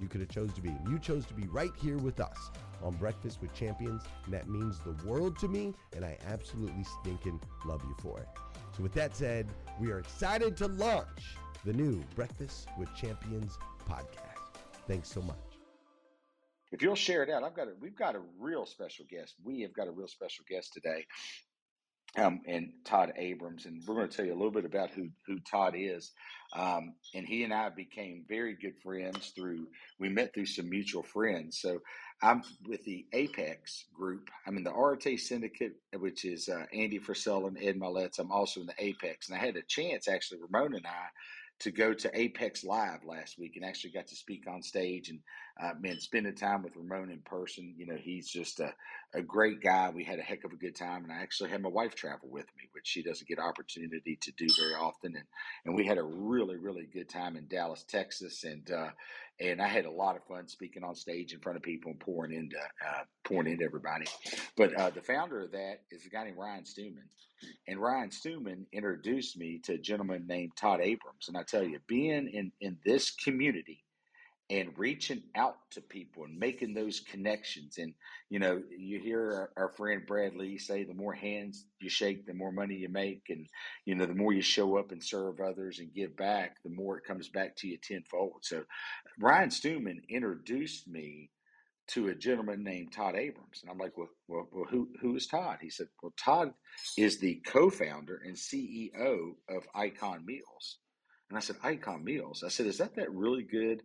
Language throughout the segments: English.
you could have chose to be. You chose to be right here with us on Breakfast with Champions, and that means the world to me, and I absolutely stinking love you for it. So with that said, we are excited to launch the new Breakfast with Champions podcast. Thanks so much. If you'll share it out, I've got a, we've got a real special guest. We have got a real special guest today um, and Todd Abrams, and we're going to tell you a little bit about who who Todd is. Um, and he and I became very good friends through we met through some mutual friends. So I'm with the Apex group. I'm in the RT Syndicate, which is uh, Andy Frisella and Ed Mylett. I'm also in the Apex, and I had a chance actually, Ramona and I, to go to Apex Live last week and actually got to speak on stage and uh, man, spending time with Ramon in person. You know, he's just a, a great guy. We had a heck of a good time, and I actually had my wife travel with me, which she doesn't get opportunity to do very often. And and we had a really really good time in Dallas, Texas, and uh, and I had a lot of fun speaking on stage in front of people and pouring into uh, pouring into everybody. But uh, the founder of that is a guy named Ryan Stewman, and Ryan Stewman introduced me to a gentleman named Todd Abrams. And I tell you, being in in this community and reaching out to people and making those connections. And, you know, you hear our, our, friend Bradley say the more hands you shake, the more money you make. And, you know, the more you show up and serve others and give back, the more it comes back to you tenfold. So Ryan Stewman introduced me to a gentleman named Todd Abrams. And I'm like, well, well, well who, who is Todd? He said, well, Todd is the co-founder and CEO of Icon Meals. And I said, Icon Meals. I said, is that that really good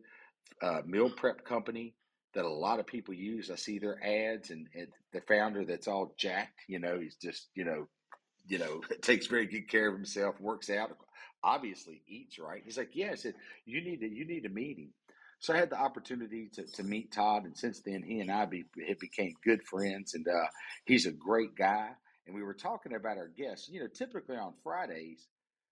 uh, meal prep company that a lot of people use? I see their ads and, and the founder that's all jacked, you know, he's just, you know, you know, takes very good care of himself, works out, obviously eats right. He's like, yeah, I said, you need to, you need to meet him. So I had the opportunity to, to meet Todd, and since then he and I be, have became good friends, and uh, he's a great guy. And we were talking about our guests. You know, typically on Fridays,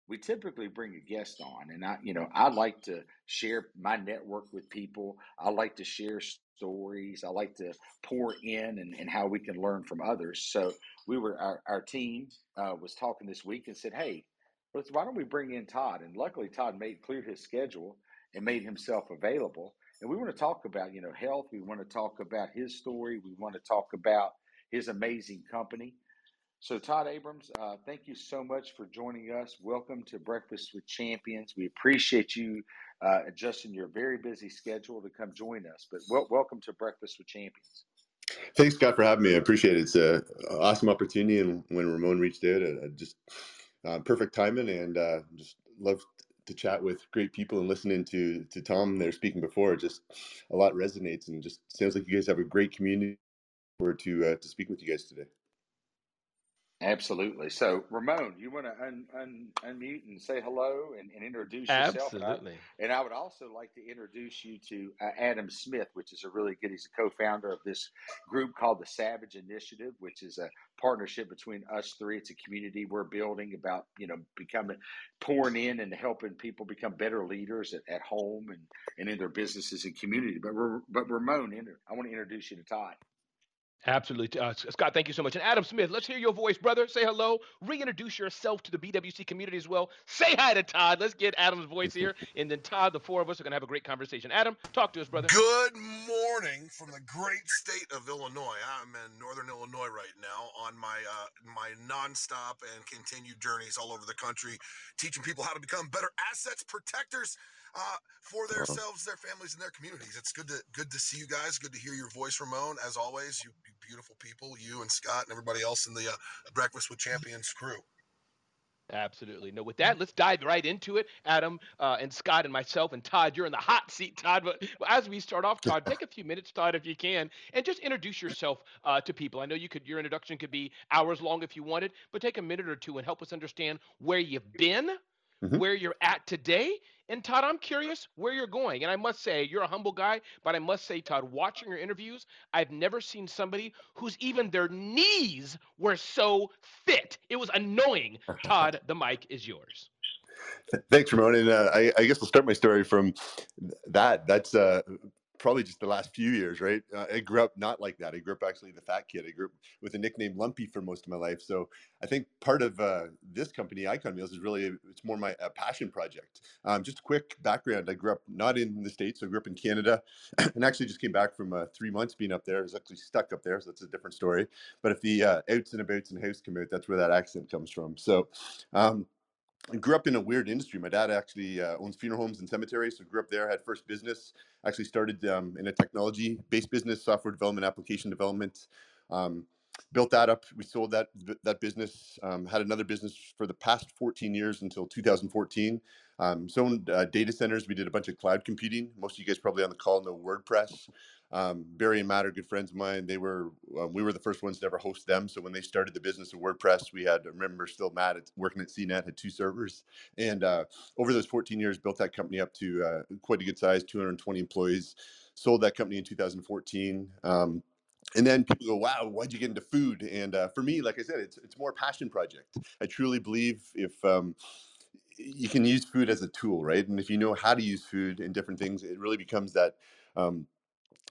we typically bring a guest on, and I, you know, I like to share my network with people. I like to share stories. I like to pour in and, and how we can learn from others. So we were our, our team uh, was talking this week and said, "Hey, why don't we bring in Todd?" And luckily, Todd made clear his schedule and made himself available. And we want to talk about, you know, health. We want to talk about his story. We want to talk about his amazing company. So, Todd Abrams, uh, thank you so much for joining us. Welcome to Breakfast with Champions. We appreciate you uh, adjusting your very busy schedule to come join us. But welcome to Breakfast with Champions. Thanks, Scott, for having me. I appreciate it. It's an awesome opportunity. And when Ramon reached out, I, I just uh, perfect timing and uh, just love to chat with great people and listening to to Tom there speaking before, just a lot resonates and just sounds like you guys have a great community. For to uh, to speak with you guys today. Absolutely. So, Ramon, you want to un, un, unmute and say hello and, and introduce yourself? Absolutely. And I, and I, would also like to introduce you to uh, Adam Smith, which is a really good, he's a co founder of this group called the Savage Initiative, which is a partnership between us three. It's a community we're building about, you know, becoming, pouring in and helping people become better leaders at, at home and, and in their businesses and community. But, but Ramon, I want to introduce you to Todd. Absolutely. Uh, Scott, thank you so much. And Adam Smith, let's hear your voice, brother. Say hello. Reintroduce yourself to the BWC community as well. Say hi to Todd. Let's get Adam's voice here. And then Todd, the four of us are going to have a great conversation. Adam, talk to us, brother. Good morning from the great state of Illinois. I'm in northern Illinois right now on my uh, my nonstop and continued journeys all over the country, teaching people how to become better assets protectors uh, for uh-huh. themselves, their families, and their communities. It's good to good to see you guys. Good to hear your voice, Ramon. As always, you, you beautiful people, you and Scott and everybody else in the uh, Breakfast with Champions crew. Absolutely. No, with that, let's dive right into it. Adam uh, and Scott and myself and Todd, you're in the hot seat, Todd. But as we start off, Todd, take a few minutes, Todd, if you can, and just introduce yourself uh, to people. I know you could, your introduction could be hours long if you wanted, but take a minute or two and help us understand where you've been, mm-hmm. where you're at today, and Todd, I'm curious where you're going. And I must say, you're a humble guy, but I must say, Todd, watching your interviews, I've never seen somebody whose even their knees were so fit. It was annoying. Todd, the mic is yours. Thanks, Ramon. And uh, I, I, guess I'll start my story from that. That's uh, probably just the last few years, right? Uh, I grew up not like that. I grew up actually the fat kid. I grew up with a nickname Lumpy for most of my life. So I think part of uh, this company, Icon Meals, is really it's more my passion project. Um, just a quick background: I grew up not in the states. I grew up in Canada, and actually just came back from uh, three months being up there. I was actually stuck up there, so that's a different story. But if the uh, outs and abouts and house come out, that's where that accent comes from. So. Um, Grew up in a weird industry. My dad actually uh, owns funeral homes and cemeteries, so grew up there. Had first business. Actually started um, in a technology-based business, software development, application development. Um, built that up. We sold that that business. Um, had another business for the past 14 years until 2014. Um, so owned uh, data centers. We did a bunch of cloud computing. Most of you guys probably on the call know WordPress. Um, Barry and Matt are good friends of mine. They were uh, we were the first ones to ever host them. So when they started the business of WordPress, we had I remember still Matt working at CNET had two servers, and uh, over those 14 years built that company up to uh, quite a good size, 220 employees. Sold that company in 2014. Um, and then people go, "Wow, why'd you get into food?" And uh, for me, like I said, it's it's more passion project. I truly believe if um, you can use food as a tool, right? And if you know how to use food and different things, it really becomes that um,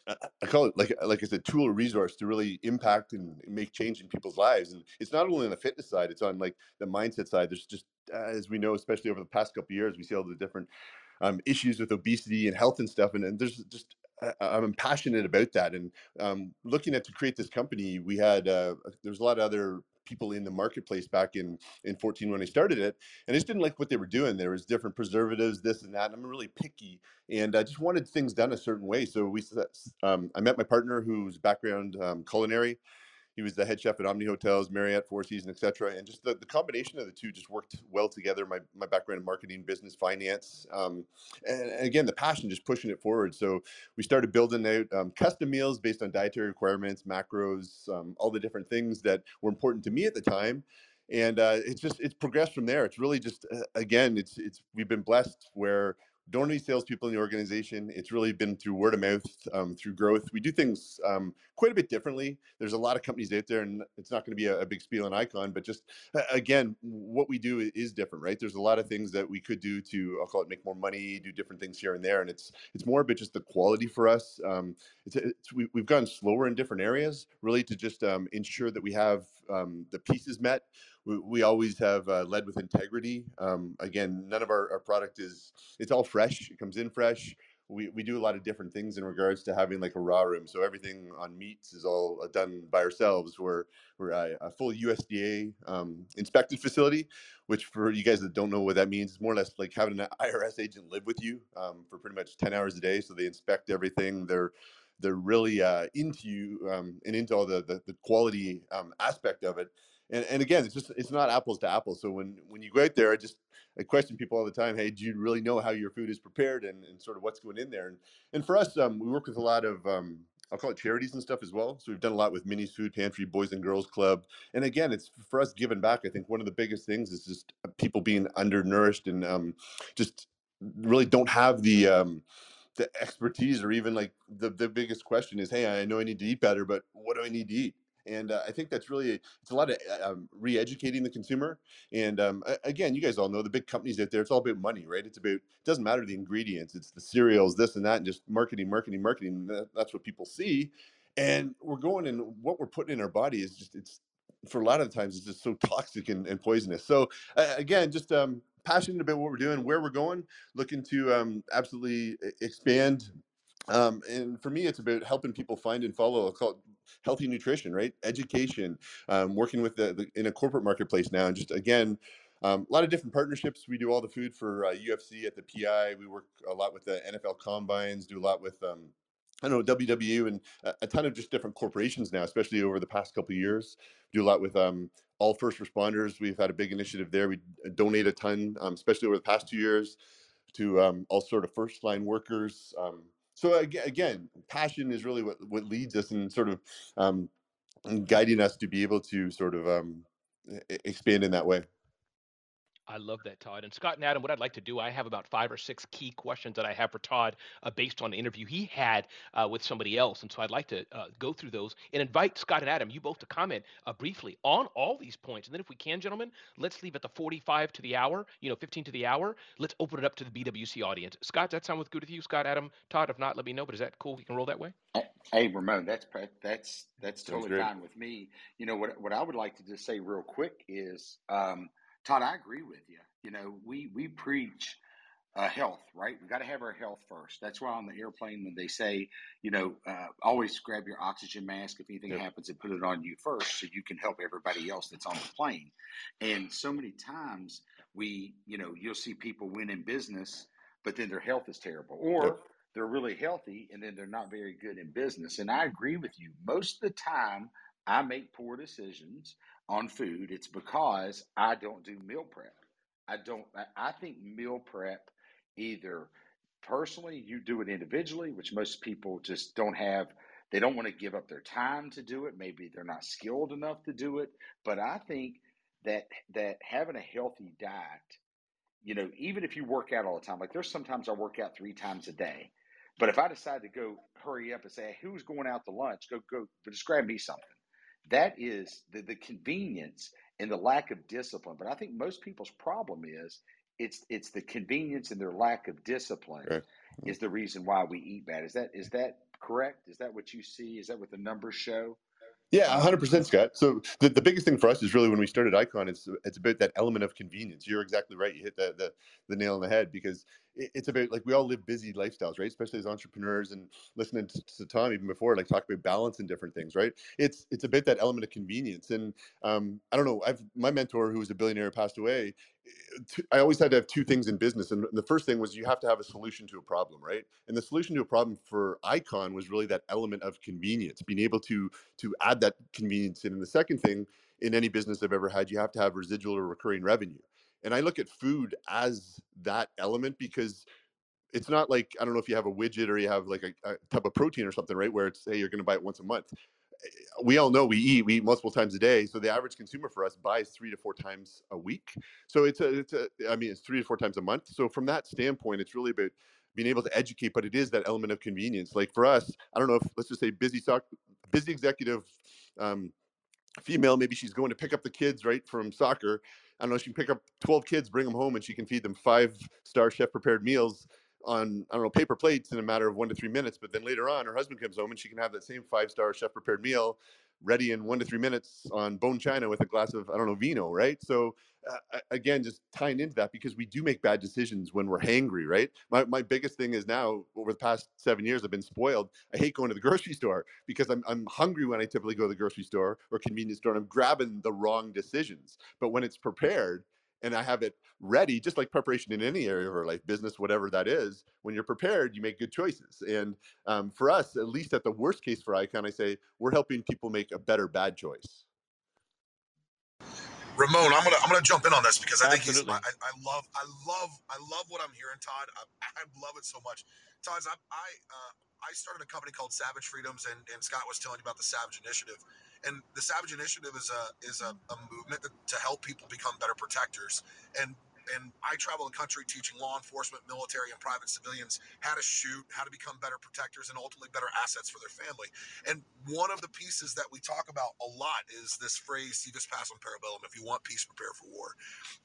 I call it like like it's a tool or resource to really impact and make change in people's lives. And it's not only on the fitness side; it's on like the mindset side. There's just as we know, especially over the past couple of years, we see all the different um, issues with obesity and health and stuff. And, and there's just I'm passionate about that. And um, looking at to create this company, we had uh, there's a lot of other people in the marketplace back in in 14 when I started it, and I just didn't like what they were doing. There was different preservatives, this and that. And I'm really picky, and I just wanted things done a certain way. So we, um, I met my partner whose background um, culinary, he was the head chef at Omni Hotels, Marriott, Four Seasons, etc. And just the, the combination of the two just worked well together. My my background in marketing, business, finance, um, and, and, again the passion just pushing it forward. So we started building out um, custom meals based on dietary requirements, macros, um, all the different things that were important to me at the time. And uh, it's just it's progressed from there. It's really just uh, again it's it's we've been blessed where don't need salespeople in the organization. It's really been through word of mouth, um, through growth. We do things um, quite a bit differently. There's a lot of companies out there, and it's not going to be a, a, big spiel and icon, but just again, what we do is different, right? There's a lot of things that we could do to, I'll call it, make more money, do different things here and there, and it's it's more about just the quality for us. Um, it's, it's we, have gone slower in different areas, really, to just um, ensure that we have um, the pieces met we, we always have uh, led with integrity. Um, again, none of our, our product is, it's all fresh. It comes in fresh. We, we do a lot of different things in regards to having like a raw room. So everything on meats is all uh, done by ourselves. We're, we're a, a full USDA um, inspected facility, which for you guys that don't know what that means, is more or less like having an IRS agent live with you um, for pretty much 10 hours a day. So they inspect everything. They're, they're really uh, into you um, and into all the, the, the quality um, aspect of it and, and again, it's just it's not apples to apples. So when when you go out there, I just I question people all the time. Hey, do you really know how your food is prepared and, and sort of what's going in there? And and for us, um, we work with a lot of um, I'll call it charities and stuff as well. So we've done a lot with Minnie's Food Pantry, Boys and Girls Club, and again, it's for us giving back. I think one of the biggest things is just uh, people being undernourished and um, just really don't have the um, the expertise or even like the the biggest question is, hey, I know I need to eat better, but what do I need to eat? and uh, I think that's really it's a lot of uh, um, re-educating the consumer. And um, again, you guys all know the big companies out there. It's all about money, right? It's about it doesn't matter the ingredients. It's the cereals, this and that, and just marketing, marketing, marketing. That's what people see. And we're going and what we're putting in our body is just it's for a lot of times it's just so toxic and, and poisonous. So uh, again, just um, passionate about what we're doing, where we're going, looking to um, absolutely expand um, and for me, it's about helping people find and follow. I'll healthy nutrition, right? Education, um, working with the, the, in a corporate marketplace now, and just again, um, a lot of different partnerships. We do all the food for uh, UFC at the PI. We work a lot with the NFL combines. Do a lot with um, I don't know WW and a, a, ton of just different corporations now, especially over the past couple years. Do a lot with um, all first responders. We've had a big initiative there. We uh, donate a ton, um, especially over the past two years, to um, all sort of first line workers. Um, so again, passion is really what, what leads us and sort of um, guiding us to be able to sort of um, expand in that way. I love that, Todd. And Scott and Adam, what I'd like to do, I have about five or six key questions that I have for Todd uh, based on the interview he had uh, with somebody else. And so I'd like to uh, go through those and invite Scott and Adam, you both to comment uh, briefly on all these points. And then if we can, gentlemen, let's leave at the 45 to the hour, you know, 15 to the hour. Let's open it up to the BWC audience. Scott, does that sound good with you? Scott, Adam, Todd, if not, let me know. But is that cool? We can roll that way? Hey, Ramon, that's that's that's totally fine with me. You know, what, what I would like to just say real quick is um, – Todd, I agree with you. You know, we we preach uh, health, right? We got to have our health first. That's why on the airplane when they say, you know, uh, always grab your oxygen mask if anything yep. happens and put it on you first, so you can help everybody else that's on the plane. And so many times we, you know, you'll see people win in business, but then their health is terrible, or yep. they're really healthy and then they're not very good in business. And I agree with you. Most of the time, I make poor decisions on food, it's because I don't do meal prep. I don't, I think meal prep either personally, you do it individually, which most people just don't have, they don't want to give up their time to do it. Maybe they're not skilled enough to do it. But I think that, that having a healthy diet, you know, even if you work out all the time, like there's sometimes I work out three times a day. But if I decide to go hurry up and say, hey, who's going out to lunch? Go, go, just grab me something that is the, the convenience and the lack of discipline. But I think most people's problem is it's it's the convenience and their lack of discipline right. is the reason why we eat bad. Is that is that correct? Is that what you see? Is that what the numbers show? Yeah, 100%, Scott. So the, the biggest thing for us is really when we started Icon, it's it's about that element of convenience. You're exactly right. You hit the the, the nail on the head because it, it's about like we all live busy lifestyles, right? Especially as entrepreneurs and listening to, to Tom even before, like talk about balance and different things, right? It's it's about that element of convenience. And um, I don't know, I've my mentor who was a billionaire passed away. I always had to have two things in business, and the first thing was you have to have a solution to a problem, right? And the solution to a problem for Icon was really that element of convenience, being able to to add that convenience in. And the second thing in any business I've ever had, you have to have residual or recurring revenue. And I look at food as that element because it's not like I don't know if you have a widget or you have like a, a type of protein or something, right? Where it's hey, you're going to buy it once a month we all know we eat we eat multiple times a day so the average consumer for us buys three to four times a week. So it's a it's a i mean it's three to four times a month. So from that standpoint it's really about being able to educate but it is that element of convenience. Like for us i don't know if let's just say busy sock busy executive um, female maybe she's going to pick up the kids right from soccer. I don't know she can pick up 12 kids bring them home and she can feed them five star chef prepared meals on I don't know paper plates in a matter of one to three minutes. But then later on, her husband comes home and she can have that same five star chef prepared meal ready in one to three minutes on bone china with a glass of I don't know vino, right? So uh, again, just tying into that because we do make bad decisions when we're hangry, right? My my biggest thing is now over the past seven years, I've been spoiled. I hate going to the grocery store because I'm I'm hungry when I typically go to the grocery store or convenience store, and I'm grabbing the wrong decisions. But when it's prepared and I have it ready, just like preparation in any area of our life, business, whatever that is. When you're prepared, you make good choices. And um, for us, at least at the worst case for Icon, I say we're helping people make a better bad choice. Ramon, I'm gonna I'm gonna jump in on this because I Absolutely. think he's I, I, love I love I love what I'm hearing, Todd. I, I love it so much. Todd, I I uh, I started a company called Savage Freedoms, and, and Scott was telling you about the Savage Initiative and the Savage Initiative is a is a, a movement to help people become better protectors. And and I travel the country teaching law enforcement, military, and private civilians how to shoot, how to become better protectors, and ultimately better assets for their family. And one of the pieces that we talk about a lot is this phrase "Si vis pacem para bellum." If you want peace, prepare for war.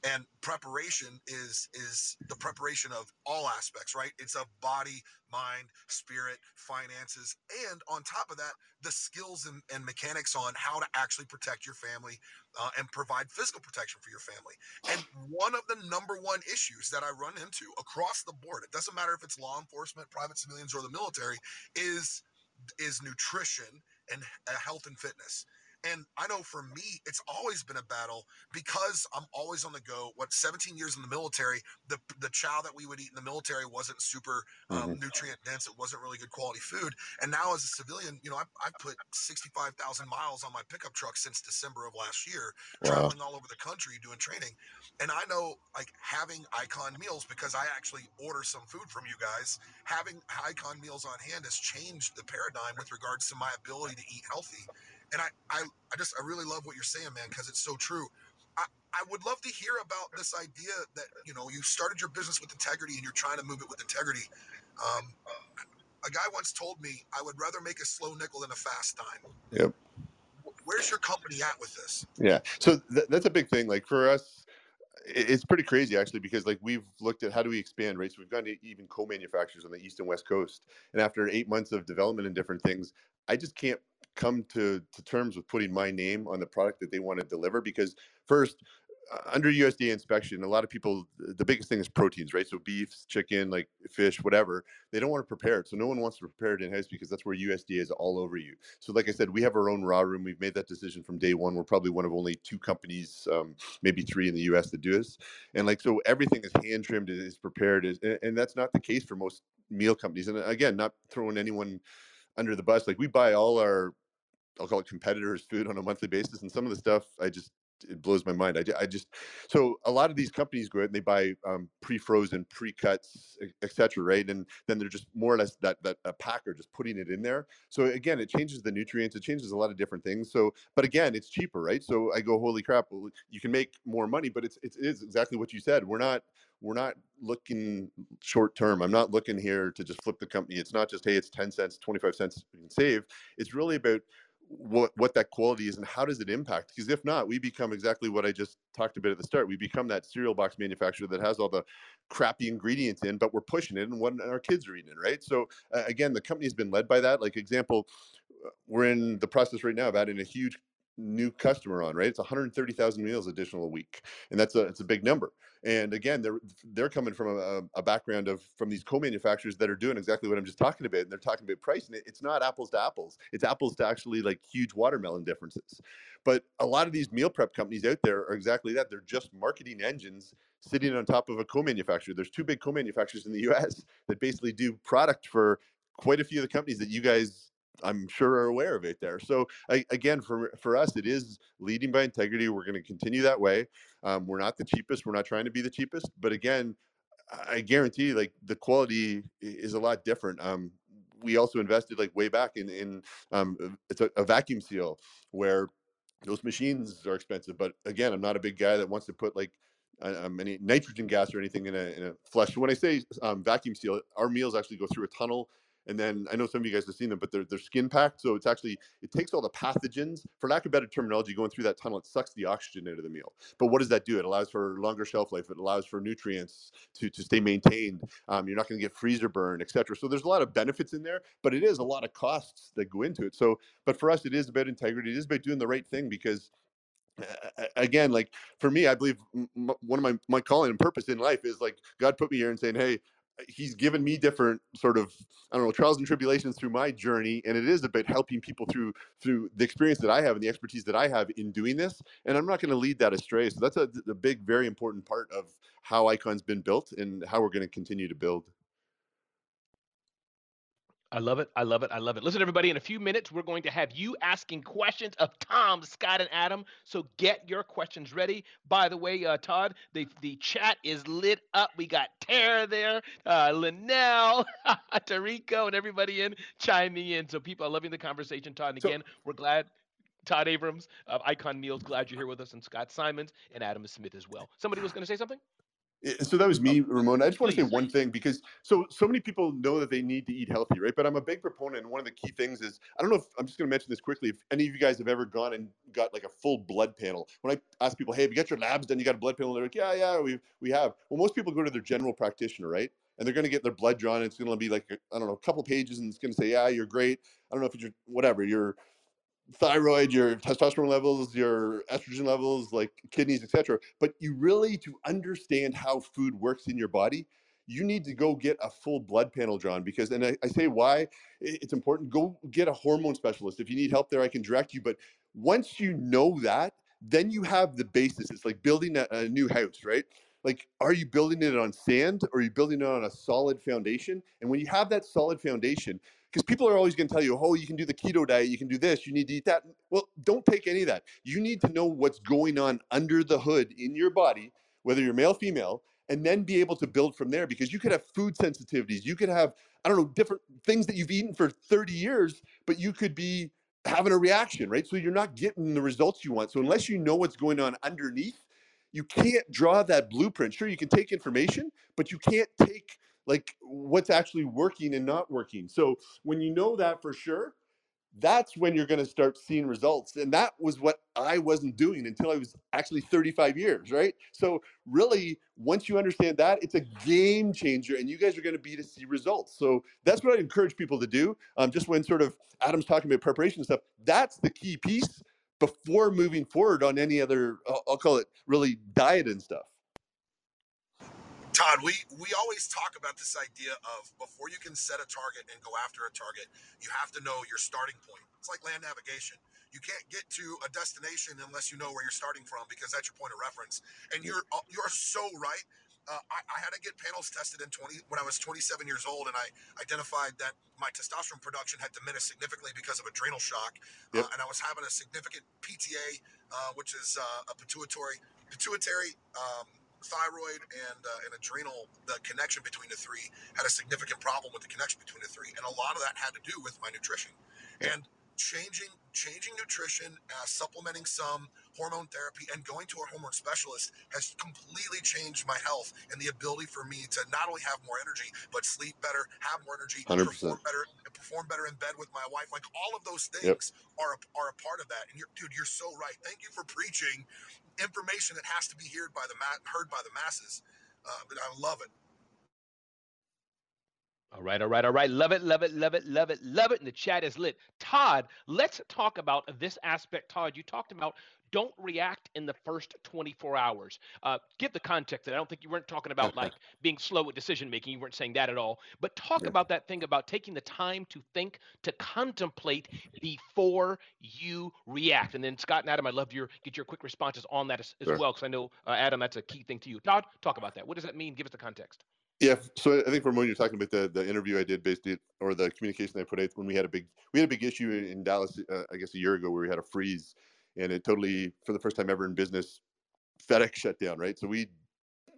And preparation is is the preparation of all aspects, right? It's of body, mind, spirit, finances, and on top of that, the skills and, and mechanics on how to actually protect your family uh, and provide physical protection for your family. And one of the number one issues that I run into across the board, it doesn't matter if it's law enforcement, private civilians, or the military, is is nutrition and uh, health and fitness. And I know for me, it's always been a battle because I'm always on the go. What 17 years in the military, the the chow that we would eat in the military wasn't super um, mm-hmm. nutrient dense. It wasn't really good quality food. And now as a civilian, you know, I, I put 65,000 miles on my pickup truck since December of last year, wow. traveling all over the country doing training. And I know like having Icon meals because I actually order some food from you guys. Having Icon meals on hand has changed the paradigm with regards to my ability to eat healthy and I, I, I just I really love what you're saying, man, because it's so true. I, I would love to hear about this idea that you know you started your business with integrity and you're trying to move it with integrity. Um, a guy once told me I would rather make a slow nickel than a fast dime. Yep. Where's your company at with this? Yeah, so th- that's a big thing. Like for us, it's pretty crazy actually because like we've looked at how do we expand right so we've gone to even co-manufacturers on the east and west coast and after eight months of development and different things i just can't come to, to terms with putting my name on the product that they want to deliver because first uh, under USDA inspection, a lot of people, the biggest thing is proteins, right? So beef, chicken, like fish, whatever. They don't want to prepare it. So no one wants to prepare it in house because that's where USDA is all over you. So like I said, we have our own raw room. We've made that decision from day one. We're probably one of only two companies, um, maybe three in the US that do this. And like, so everything is hand trimmed, is prepared. Is, and that's not the case for most meal companies. And again, not throwing anyone under the bus. Like we buy all our I'll call it competitors' food on a monthly basis, and some of the stuff I just it blows my mind. I, I just so a lot of these companies go out and they buy um, pre-frozen, pre-cuts, etc. Right, and then they're just more or less that that a packer just putting it in there. So again, it changes the nutrients, it changes a lot of different things. So, but again, it's cheaper, right? So I go, holy crap! Well, you can make more money, but it's, it is exactly what you said. We're not we're not looking short term. I'm not looking here to just flip the company. It's not just hey, it's ten cents, twenty five cents you can save. It's really about what what that quality is and how does it impact? Because if not we become exactly what i just talked about at the start. We become that cereal box manufacturer that has all the crappy ingredients in but we're pushing it and what our kids are eating right? So uh, again the company's been led by that. Like example we're in the process right now of adding a huge new customer on, right? It's 130,000 meals additional a week, and that's a it's a big number. And again, they're they're coming from a, a background of from these co-manufacturers that are doing exactly what I'm just talking about, and they're talking about price, and it, it's not apples to apples. It's apples to actually like huge watermelon differences. But a lot of these meal prep companies out there are exactly that. They're just marketing engines sitting on top of a co-manufacturer. There's two big co-manufacturers in the U.S. that basically do product for quite a few of the companies that you guys I'm sure are aware of it there. So I, again, for for us, it is leading by integrity. We're going to continue that way. Um, we're not the cheapest. We're not trying to be the cheapest, but again, I guarantee like the quality is a lot different. Um, we also invested like way back in in um, it's a, a vacuum seal where those machines are expensive. But again, I'm not a big guy that wants to put like um, any nitrogen gas or anything in a, in a when I say um, vacuum seal, our meals actually go through a tunnel and then I know some of you guys have seen them, but they're they're skin packed, so it's actually it takes all the pathogens, for lack of better terminology, going through that tunnel. It sucks the oxygen out of the meal. But what does that do? It allows for longer shelf life. It allows for nutrients to to stay maintained. Um, you're not going to get freezer burn, etc. So there's a lot of benefits in there, but it is a lot of costs that go into it. So, but for us, it is about integrity. It is about doing the right thing because again like for me i believe one of my my calling and purpose in life is like god put me here and saying hey he's given me different sort of I don't know trials and tribulations through my journey, and it is about helping people through through the experience that I have and the expertise that I have in doing this. And I'm not going to lead that astray. So that's a, a big, very important part of how Icon's been built and how we're going to continue to build. I love it. I love it. I love it. Listen, everybody, in a few minutes, we're going to have you asking questions of Tom, Scott, and Adam. So get your questions ready. By the way, uh, Todd, the, the chat is lit up. We got Tara there, uh, Linnell, Tarico, and everybody in chiming in. So people are loving the conversation, Todd. And again, so, we're glad. Todd Abrams of Icon Meals, glad you're here with us, and Scott Simons and Adam Smith as well. Somebody was going to say something? So that was oh, me, Ramon. I just want to say one thing because so so many people know that they need to eat healthy, right? But I'm a big proponent, and one of the key things is I don't know if I'm just going to mention this quickly. If any of you guys have ever gone and got like a full blood panel, when I ask people, "Hey, have you got your labs done? You got a blood panel?" They're like, "Yeah, yeah, we we have." Well, most people go to their general practitioner, right? And they're going to get their blood drawn. And it's going to be like I don't know, a couple pages, and it's going to say, "Yeah, you're great." I don't know if it's your whatever your thyroid, your testosterone levels, your estrogen levels, like kidneys, etc. But you really to understand how food works in your body, you need to go get a full blood panel drawn because and I, I, say why it's important go get a hormone specialist. If you need help there i can direct you. But once you know that then you have the basis. It's like building a, a new house right like are you building it on sand or are you building it on a solid foundation and when you have that solid foundation because people are always going to tell you, oh, you can do the keto diet, you can do this, you need to eat that. Well, don't take any of that. You need to know what's going on under the hood in your body, whether you're male, female, and then be able to build from there because you could have food sensitivities. You could have, I don't know, different things that you've eaten for 30 years, but you could be having a reaction, right? So you're not getting the results you want. So unless you know what's going on underneath, you can't draw that blueprint. Sure, you can take information, but you can't take like what's actually working and not working. So when you know that for sure, that's when you're going to start seeing results. And that was what I wasn't doing until I was actually 35 years, right? So really, once you understand that, it's a game changer, and you guys are going to be to see results. So that's what I encourage people to do. Um, just when sort of Adam's talking about preparation stuff, that's the key piece before moving forward on any other, I'll, I'll call it really diet and stuff. Todd, we, we always talk about this idea of before you can set a target and go after a target, you have to know your starting point. It's like land navigation. You can't get to a destination unless you know where you're starting from because that's your point of reference. And you're uh, you're so right. Uh, I, I, had to get panels tested in 20 when I was 27 years old, and I identified that my testosterone production had diminished significantly because of adrenal shock, uh, yep. uh, and I was having a significant PTA, uh, which is uh, a pituitary pituitary um, thyroid and uh, and adrenal, the connection between the three had a significant problem with the connection between the three, and a lot of that had to do with my nutrition. And changing changing nutrition, uh, supplementing some hormone therapy, and going to a hormone specialist has completely changed my health and the ability for me to not only have more energy but sleep better, have more energy, 100%. perform better, perform better in bed with my wife. Like all of those things yep. are a, are a part of that. And you're, dude, you're so right. Thank you for preaching information that has to be heard by the ma- heard by the masses. Uh, but I love it. All right, all right, all right. Love it, love it, love it, love it, love it. And the chat is lit. Todd, let's talk about this aspect. Todd, you talked about don't react in the first 24 hours. Uh, give the context. that I don't think you weren't talking about like being slow at decision making. You weren't saying that at all. But talk yeah. about that thing about taking the time to think, to contemplate before you react. And then Scott and Adam, I'd love your get your quick responses on that as, as sure. well, because I know uh, Adam, that's a key thing to you. Todd, talk about that. What does that mean? Give us the context. Yeah, so I think Ramon, you're talking about the, the interview I did based or the communication I put out when we had a big we had a big issue in Dallas uh, I guess a year ago where we had a freeze and it totally for the first time ever in business FedEx shut down right? So we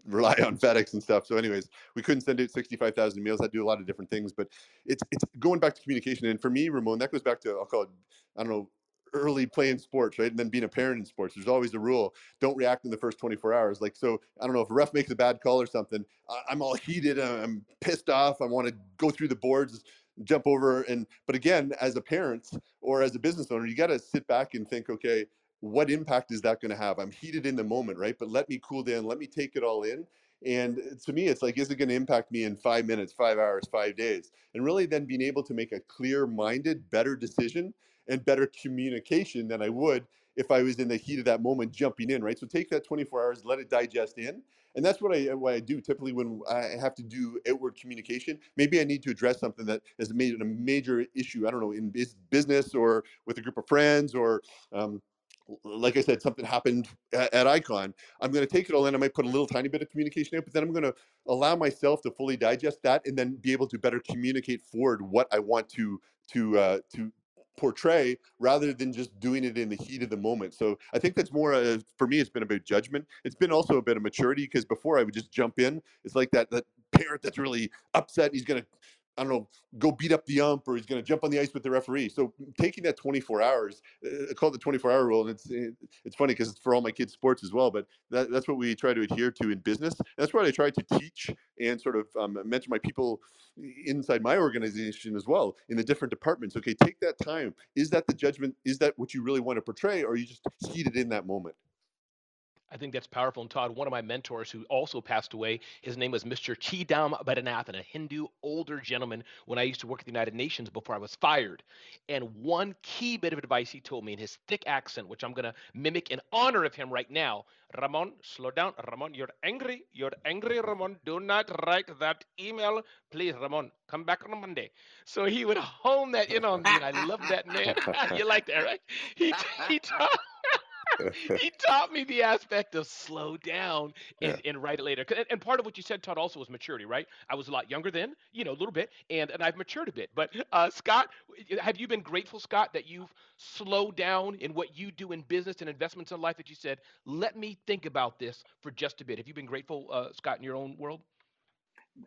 rely on FedEx and stuff. So anyways we couldn't send out 65,000 meals I do a lot of different things but it's it's going back to communication. And for me Ramon that goes back to I'll call it I don't know early playing sports, right? And then being a parent in sports, there's always a rule: don't react in the first 24 hours. Like, so I don't know if a ref makes a bad call or something, I'm all heated, I'm pissed off, I want to go through the boards, jump over, and but again, as a parent or as a business owner, you got to sit back and think, okay, what impact is that going to have? I'm heated in the moment, right? But let me cool down, let me take it all in. And uh, to me, it's like, is it going to impact me in five minutes, five hours, five days? And really then being able to make a clear minded, better decision and better communication than I would if I was in the heat of that moment jumping in, right? So take that 24 hours, let it digest in. And that's what I what I do typically when I have to do outward communication. Maybe I need to address something that has made a major issue. I don't know in business or with a group of friends or um, like I said, something happened at, Icon. I'm going to take it all in. I might put a little tiny bit of communication in, but then I'm going to allow myself to fully digest that and then be able to better communicate forward what I want to to uh, to portray rather than just doing it in the heat of the moment. So I think that's more for me. It's been a about judgment. It's been also a bit of maturity because before I would just jump in. It's like that that parent that's really upset. He's gonna I don't know, go beat up the ump or he's going to jump on the ice with the referee. So taking that 24 hours, uh, call it the 24 hour rule. And it's, it's funny because it's for all my kids' sports as well, but that, that's what we try to adhere to in business. That's what I try to teach and sort of um, mentor my people inside my organization as well in the different departments. Okay, take that time. Is that the judgment? Is that what you really want to portray or you just heated in that moment? I think that's powerful. And Todd, one of my mentors who also passed away, his name was Mr. Chidam Bhadanathan, a Hindu older gentleman when I used to work at the United Nations before I was fired. And one key bit of advice he told me in his thick accent, which I'm going to mimic in honor of him right now Ramon, slow down. Ramon, you're angry. You're angry, Ramon. Do not write that email. Please, Ramon, come back on Monday. So he would hone that in on me, and I love that man. you like that, right? He, he taught he taught me the aspect of slow down and, yeah. and write it later. And part of what you said, Todd, also was maturity, right? I was a lot younger then, you know, a little bit, and, and I've matured a bit. But uh, Scott, have you been grateful, Scott, that you've slowed down in what you do in business and investments in life that you said, let me think about this for just a bit? Have you been grateful, uh, Scott, in your own world?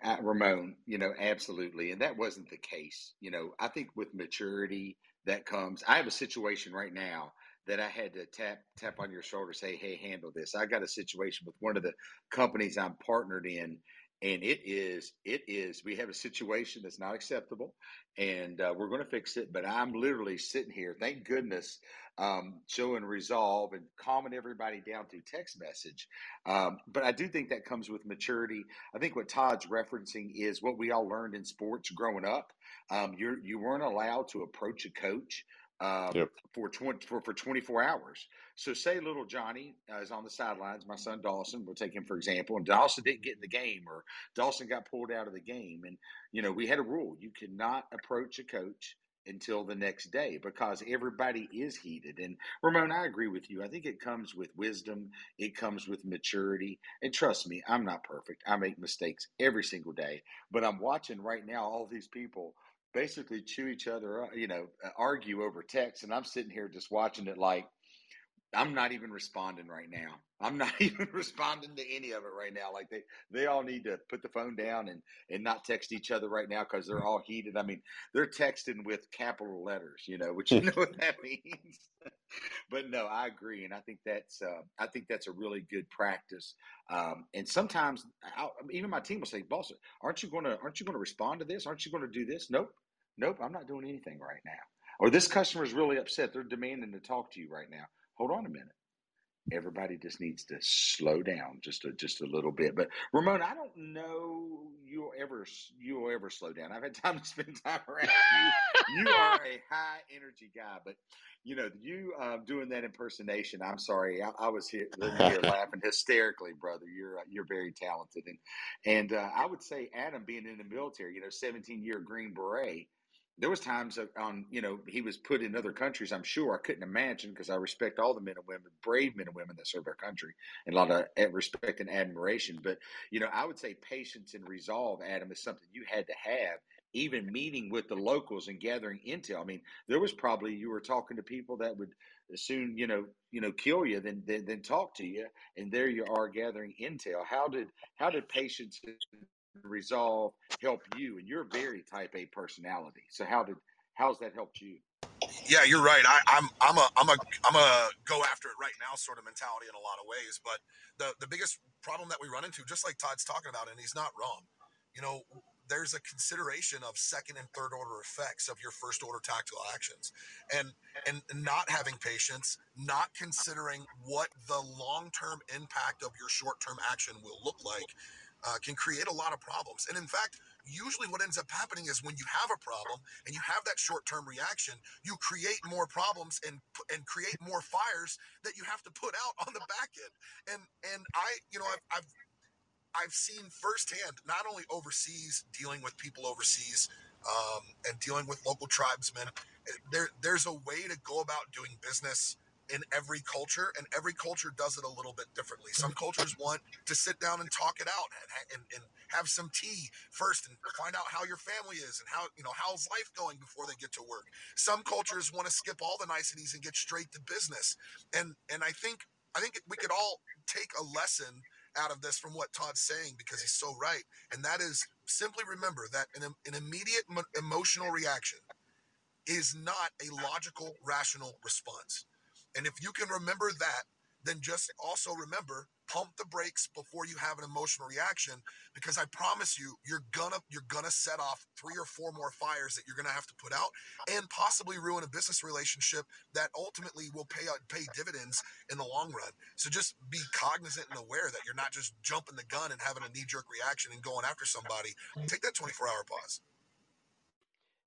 Uh, Ramon, you know, absolutely. And that wasn't the case. You know, I think with maturity that comes, I have a situation right now that I had to tap tap on your shoulder, say, "Hey, handle this." I got a situation with one of the companies I'm partnered in, and it is it is we have a situation that's not acceptable, and uh, we're going to fix it. But I'm literally sitting here, thank goodness, um, showing resolve and calming everybody down through text message. Um, but I do think that comes with maturity. I think what Todd's referencing is what we all learned in sports growing up. Um, you you weren't allowed to approach a coach um, yep. for, 20, for, for 24 hours. So, say little Johnny uh, is on the sidelines, my son Dawson, we'll take him for example, and Dawson didn't get in the game or Dawson got pulled out of the game. And, you know, we had a rule you cannot approach a coach until the next day because everybody is heated. And Ramon, I agree with you. I think it comes with wisdom, it comes with maturity. And trust me, I'm not perfect. I make mistakes every single day. But I'm watching right now all these people basically chew each other, up, you know, uh, argue over text. And I'm sitting here just watching it like, I'm not even responding right now. I'm not even responding to any of it right now. Like they, they all need to put the phone down and, and not text each other right now because they're all heated. I mean, they're texting with capital letters, you know, which you know what that means. but no, I agree, and I think that's uh, I think that's a really good practice. Um, and sometimes I'll, even my team will say, "Boss, aren't you going to aren't you going to respond to this? Aren't you going to do this?" Nope. Nope, I'm not doing anything right now. Or this customer is really upset. They're demanding to talk to you right now. Hold on a minute. Everybody just needs to slow down just a just a little bit. But Ramon, I don't know you'll ever you'll ever slow down. I've had time to spend time around you. You are a high energy guy, but you know you um, doing that impersonation. I'm sorry, I, I was here, here laughing hysterically, brother. You're uh, you're very talented, and and uh, I would say Adam being in the military, you know, 17 year Green Beret there was times on you know he was put in other countries i'm sure. I couldn't imagine because i respect all the men and women brave men and women that serve our country and a lot of eh, respect and admiration. But you know i would say patience and resolve adam is something you had to have even meeting with the locals and gathering intel. I mean there was probably you were talking to people that would soon you know you know kill you than, than than talk to you and there you are gathering intel. How did how did patience resolve help you? And you're very type A personality. So how did how's that helped you? Yeah, you're right. I, I'm I'm a I'm a I'm a go after it right now sort of mentality in a lot of ways. But the the biggest problem that we run into, just like Todd's talking about, and he's not wrong. You know, there's a consideration of second and third order effects of your first order tactical actions and and not having patience not considering what the long-term impact of your short-term action will look like uh, can create a lot of problems. And in fact, usually what ends up happening is when you have a problem and you have that short-term reaction, you create more problems and and create more fires that you have to put out on the back end. And and I, you know, I've, I've I've seen firsthand, not only overseas, dealing with people overseas um, and dealing with local tribesmen. There, there's a way to go about doing business in every culture, and every culture does it a little bit differently. Some cultures want to sit down and talk it out and, and, and have some tea first and find out how your family is and how you know how's life going before they get to work. Some cultures want to skip all the niceties and get straight to business. And and I think I think we could all take a lesson out of this from what Todd's saying because he's so right, and that is simply remember that an, an immediate emotional reaction is not a logical, rational response. And if you can remember that, then just also remember pump the brakes before you have an emotional reaction because i promise you you're gonna you're gonna set off three or four more fires that you're gonna have to put out and possibly ruin a business relationship that ultimately will pay out pay dividends in the long run. So just be cognizant and aware that you're not just jumping the gun and having a knee-jerk reaction and going after somebody. Take that 24 hour pause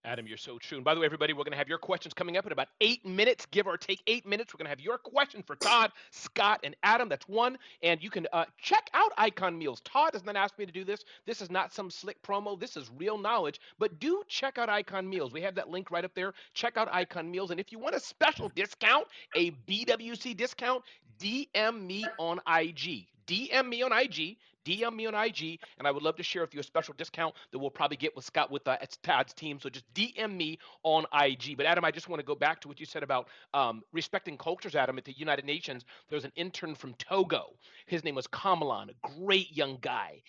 Adam, you're so true. And by the way, everybody, we're going to have your questions coming up in about eight minutes, give or take eight minutes. We're going to have your question for Todd, Scott, and Adam. That's one. And you can uh, check out Icon Meals. Todd has not asked me to do this. This is not some slick promo. This is real knowledge. But do check out Icon Meals. We have that link right up there. Check out Icon Meals. And if you want a special discount, a BWC discount, DM me on IG. DM me on IG. DM me on IG, and I would love to share with you a special discount that we'll probably get with Scott with uh, Todd's team. So just DM me on IG. But Adam, I just want to go back to what you said about um, respecting cultures. Adam, at the United Nations, there was an intern from Togo. His name was Kamalan, a great young guy.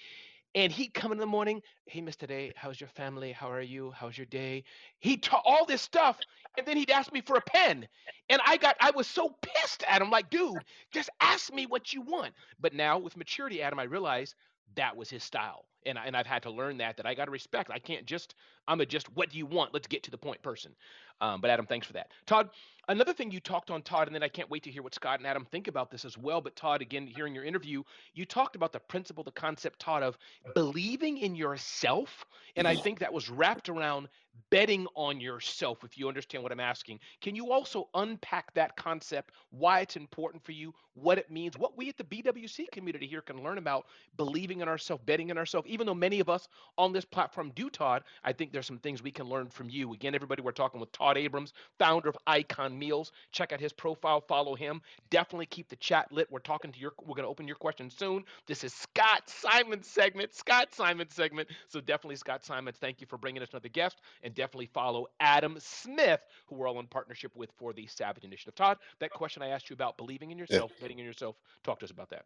And he'd come in the morning, hey, Mr. Day, how's your family? How are you? How's your day? He'd talk all this stuff, and then he'd ask me for a pen. And I got, I was so pissed at him, like, dude, just ask me what you want. But now with maturity, Adam, I realize that was his style. And, I, and I've had to learn that, that I got to respect. I can't just, I'm a just, what do you want? Let's get to the point person. Um, but Adam, thanks for that. Todd, another thing you talked on, Todd, and then I can't wait to hear what Scott and Adam think about this as well. But Todd, again, hearing your interview, you talked about the principle, the concept, Todd, of believing in yourself. And I think that was wrapped around betting on yourself, if you understand what I'm asking. Can you also unpack that concept, why it's important for you, what it means, what we at the BWC community here can learn about believing in ourselves, betting in ourselves? Even though many of us on this platform do, Todd, I think there's some things we can learn from you. Again, everybody, we're talking with Todd Abrams, founder of Icon Meals. Check out his profile, follow him. Definitely keep the chat lit. We're talking to your, we're going to open your questions soon. This is Scott Simon segment, Scott Simon segment. So definitely, Scott Simon, thank you for bringing us another guest. And definitely follow Adam Smith, who we're all in partnership with for the Savage Initiative. Todd, that question I asked you about believing in yourself, yeah. betting in yourself, talk to us about that.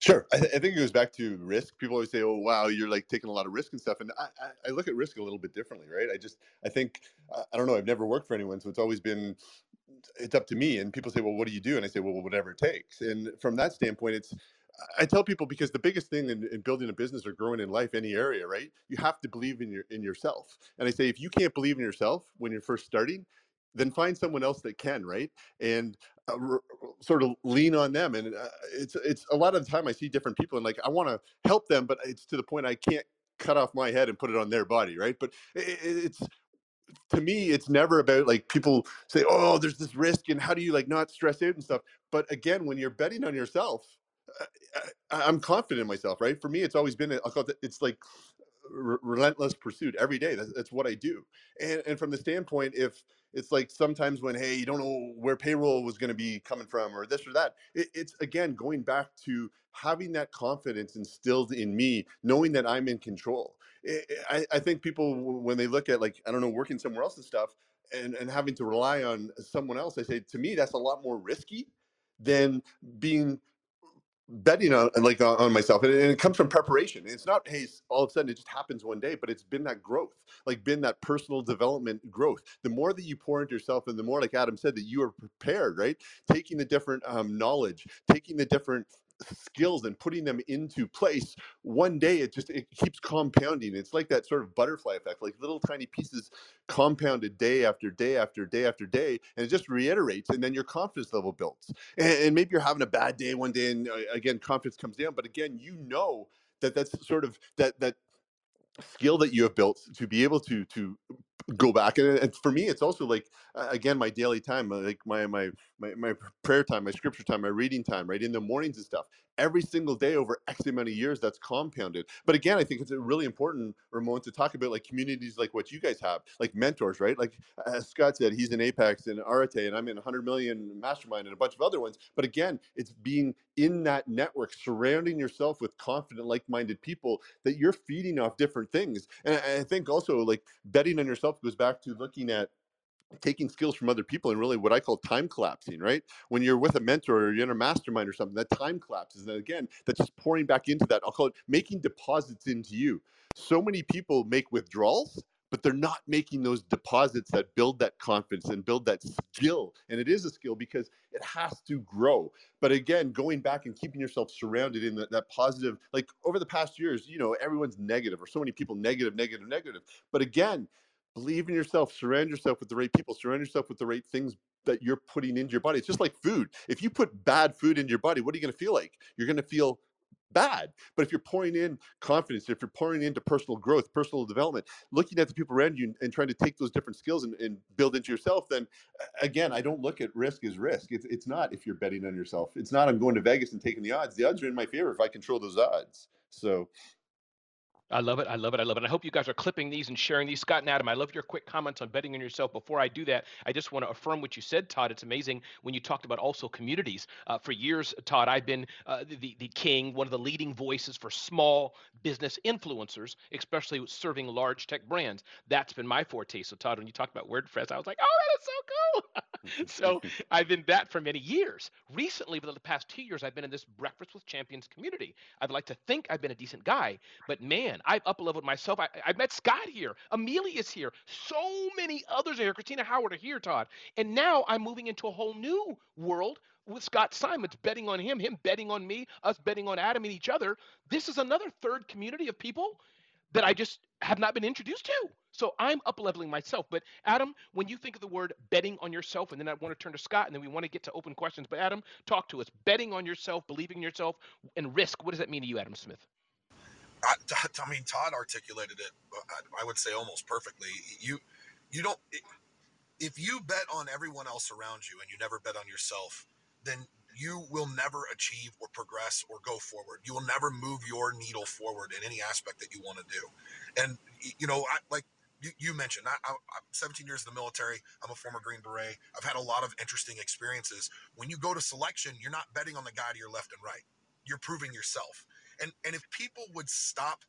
Sure. I, th- I, think it goes back to risk. People always say, "Oh, wow, you're like taking a lot of risk and stuff." And I, I, I look at risk a little bit differently, right? I just, I think, I don't know. I've never worked for anyone, so it's always been, it's up to me. And people say, "Well, what do you do?" And I say, "Well, whatever it takes." And from that standpoint, it's I tell people because the biggest thing in, in, building a business or growing in life, any area, right? You have to believe in your in yourself. And I say, if you can't believe in yourself when you're first starting, then find someone else that can, right? And uh, r- sort of lean on them. And uh, it's it's a lot of the time I see different people and like I want to help them, but it's to the point I can't cut off my head and put it on their body, right? But it, it's to me, it's never about like people say, "Oh, there's this risk," and how do you like not stress out and stuff. But again, when you're betting on yourself, uh, I, am confident in myself, right? For me, it's always been it's like relentless pursuit every day. That's, that's what I do. And and from the standpoint, if it's like sometimes when hey, you don't know where payroll was going to be coming from or this or that, it, it's again going back to having that confidence instilled in me, knowing that I'm in control. I, I think people when they look at like I don't know working somewhere else and stuff and and having to rely on someone else, I say to me that's a lot more risky than being betting on like on myself and it comes from preparation. It's not hey all of a sudden it just happens one day but it's been that growth like been that personal development growth. The more that you pour into yourself and the more like adam said that you are prepared right? Taking the different um, knowledge taking the different skills and putting them into place one day it just it keeps compounding. It's like that sort of butterfly effect like little tiny pieces compounded day after day after day after day and it just reiterates and then your confidence level builds. And, and maybe you're having a bad day one day and uh, again confidence comes down but again you know that that's sort of that that skill that you have built to be able to to go back and, and for me it's also like again my daily time uh, like my, my my my prayer time my scripture time my reading time right in the mornings and stuff every single day over x amount of years that's compounded. But again i think it's really important ramon to talk about like communities like what you guys have like mentors right? Like as scott said he's in apex and Arate, and i'm in 100 million mastermind and a bunch of other ones. But again it's being in that network surrounding yourself with confident like-minded people that you're feeding off different things. And i think also like betting on yourself goes back to looking at taking skills from other people and really what I call time collapsing, right? When you're with a mentor or you're in a mastermind or something, that time collapses. And again, that's just pouring back into that. I'll call it making deposits into you. So many people make withdrawals, but they're not making those deposits that build that confidence and build that skill. And it is a skill because it has to grow. But again, going back and keeping yourself surrounded in that, that positive, like over the past years, you know, everyone's negative or so many people negative, negative, negative. But again, believe in yourself surround yourself with the right people surround yourself with the right things that you're putting into your body. It's just like food. If you put bad food into your body what are you going to feel like? You're going to feel bad. But if you're pouring in confidence if you're pouring into personal growth personal development looking at the people around you and, and trying to take those different skills and, and, build into yourself then again i don't look at risk as risk. It's, it's not if you're betting on yourself. It's not i'm going to vegas and taking the odds. The odds are in my favor if i control those odds. So I love it. I love it. I love it. I hope you guys are clipping these and sharing these. Scott and Adam, I love your quick comments on betting on yourself. Before I do that, I just want to affirm what you said, Todd. It's amazing when you talked about also communities. Uh, for years, Todd, I've been uh, the, the king, one of the leading voices for small business influencers, especially serving large tech brands. That's been my forte. So, Todd, when you talked about WordPress, I was like, oh, that is so cool. so, I've been that for many years. Recently, for the past two years, I've been in this Breakfast with Champions community. I'd like to think I've been a decent guy, but man, I've up leveled myself. I, I met Scott here. Amelia's here. So many others are here. Christina Howard are here, Todd. And now I'm moving into a whole new world with Scott Simons betting on him, him betting on me, us betting on Adam and each other. This is another third community of people that I just have not been introduced to. So I'm up leveling myself. But Adam, when you think of the word betting on yourself, and then I want to turn to Scott, and then we want to get to open questions. But Adam, talk to us. Betting on yourself, believing in yourself, and risk. What does that mean to you, Adam Smith? I, I mean, Todd articulated it. I would say almost perfectly. You, you don't. If you bet on everyone else around you and you never bet on yourself, then you will never achieve or progress or go forward. You will never move your needle forward in any aspect that you want to do. And you know, I, like you, you mentioned, I, am 17 years in the military. I'm a former Green Beret. I've had a lot of interesting experiences. When you go to selection, you're not betting on the guy to your left and right. You're proving yourself. And and if people would stop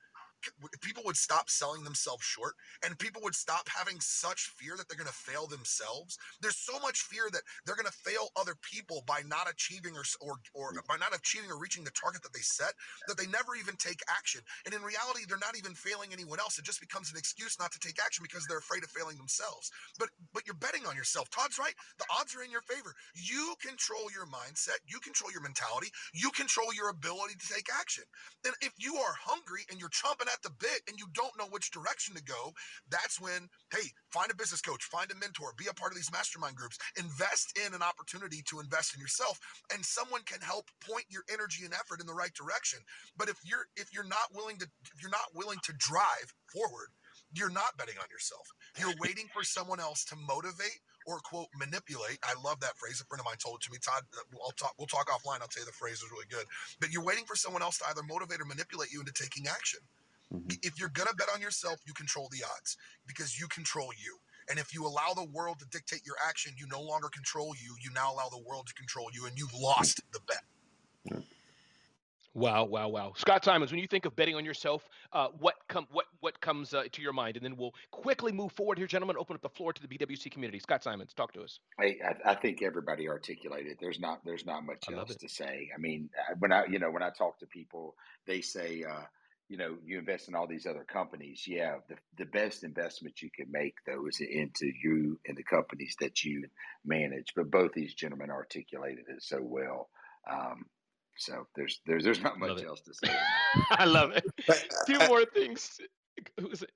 people would stop selling themselves short and people would stop having such fear that they're going to fail themselves. There's so much fear that they're going to fail other people by not achieving or, or, or mm. by not achieving or reaching the target that they set that they never even take action. And in reality, they're not even failing anyone else. It just becomes an excuse not to take action because they're afraid of failing themselves. But but you're betting on yourself. Todd's right. The odds are in your favor. You control your mindset. You control your mentality. You control your ability to take action. And if you are hungry and you're chomping at the bit and you don't know which direction to go, that's when, hey, find a business coach, find a mentor, be a part of these mastermind groups, invest in an opportunity to invest in yourself, and someone can help point your energy and effort in the right direction. But if you're if you're not willing to if you're not willing to drive forward, you're not betting on yourself. You're waiting for someone else to motivate or quote manipulate. I love that phrase. A friend of mine told it to me. Todd, I'll talk. We'll talk offline. I'll tell you the phrase is really good. But you're waiting for someone else to either motivate or manipulate you into taking action. Mm-hmm. If you're gonna bet on yourself, you control the odds because you control you. And if you allow the world to dictate your action, you no longer control you. You now allow the world to control you, and you've lost the bet. Wow, wow, wow. Scott Simons, when you think of betting on yourself, uh, what come what what comes uh, to your mind? And then we'll quickly move forward here, gentlemen. Open up the floor to the BWC community. Scott Simons, talk to us. I, I, I think everybody articulated. There's not there's not much else to say. I mean, uh, when I you know when I talk to people, they say, uh, you know, you invest in all these other companies. Yeah, the the best investment you can make though is into you and the companies that you manage. But both these gentlemen articulated it so well. Um, so there's there's there's not much else to say. I love it. Two more things.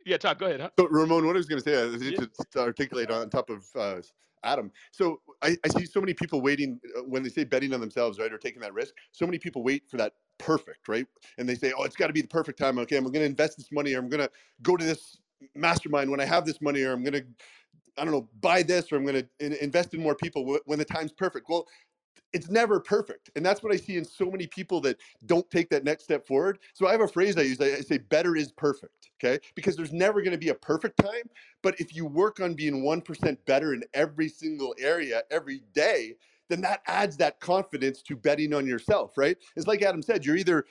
Yeah, Todd, go ahead. Huh? So Ramon, what I was going to say, uh, yeah. to articulate on top of uh, Adam. So I, I, see so many people waiting uh, when they say betting on themselves, right, or taking that risk. So many people wait for that perfect, right? And they say, oh, it's got to be the perfect time. Okay, I'm going to invest this money, or I'm going to go to this mastermind when I have this money, or I'm going to I don't know, buy this or I'm going to invest in more people when the time's perfect. Well, it's never perfect. And that's what I see in so many people that don't take that next step forward. So I have a phrase I use I say, better is perfect. Okay. Because there's never going to be a perfect time. But if you work on being 1% better in every single area every day, then that adds that confidence to betting on yourself, right? It's like Adam said, you're either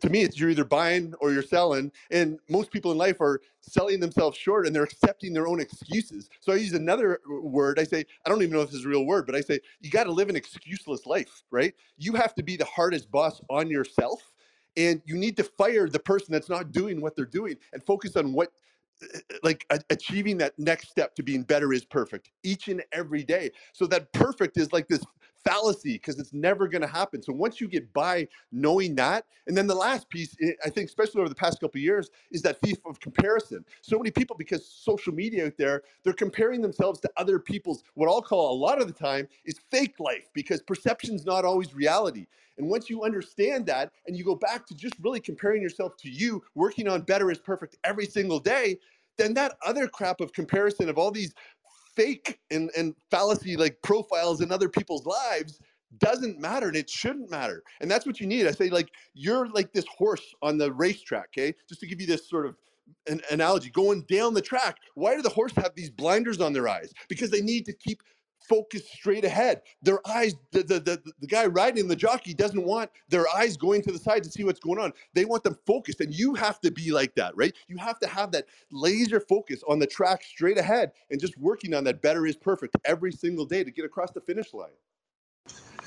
to me, it's you're either buying or you're selling. And most people in life are selling themselves short and they're accepting their own excuses. So I use another word. I say, I don't even know if this is a real word, but I say, you got to live an excuseless life, right? You have to be the hardest boss on yourself. And you need to fire the person that's not doing what they're doing and focus on what uh, like achieving that next step to being better is perfect each and every day. So that perfect is like this fallacy because it's never going to happen. So once you get by knowing that, and then the last piece, eh, I think, especially over the past couple years, is that thief of comparison. So many people, because social media out there, they're comparing themselves to other people's what I'll call a lot of the time is fake life because perception's not always reality. And once you understand that and you go back to just really comparing yourself to you, working on better is perfect every single day, then that other crap of comparison of all these fake and, and fallacy like profiles in other people's lives doesn't matter and it shouldn't matter. And that's what you need. I say, like, you're like this horse on the racetrack, okay? Just to give you this sort of an analogy, going down the track. Why do the horse have these blinders on their eyes? Because they need to keep focused straight ahead. Their eyes, the, the, the, the guy riding the jockey doesn't want their eyes going to the side to see what's going on. They want them focused. And you have to be like that, right? You have to have that laser focus on the track straight ahead and just working on that better is perfect every single day to get across the finish line.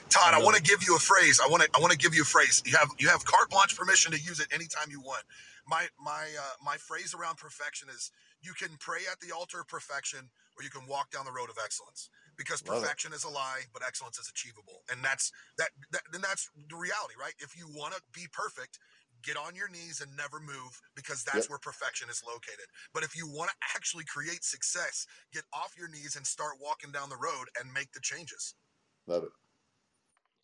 Todd, I want to give you a phrase. I want to I want to give you a phrase. You have you have carte blanche permission to use it anytime you want. My my uh, my phrase around perfection is you can pray at the altar of perfection or you can walk down the road of excellence because Love perfection it. is a lie, but excellence is achievable. And that's that, that and that's the reality, right? If you want to be perfect, get on your knees and never move because that's yep. where perfection is located. But if you want to actually create success, get off your knees and start walking down the road and make the changes. Love it.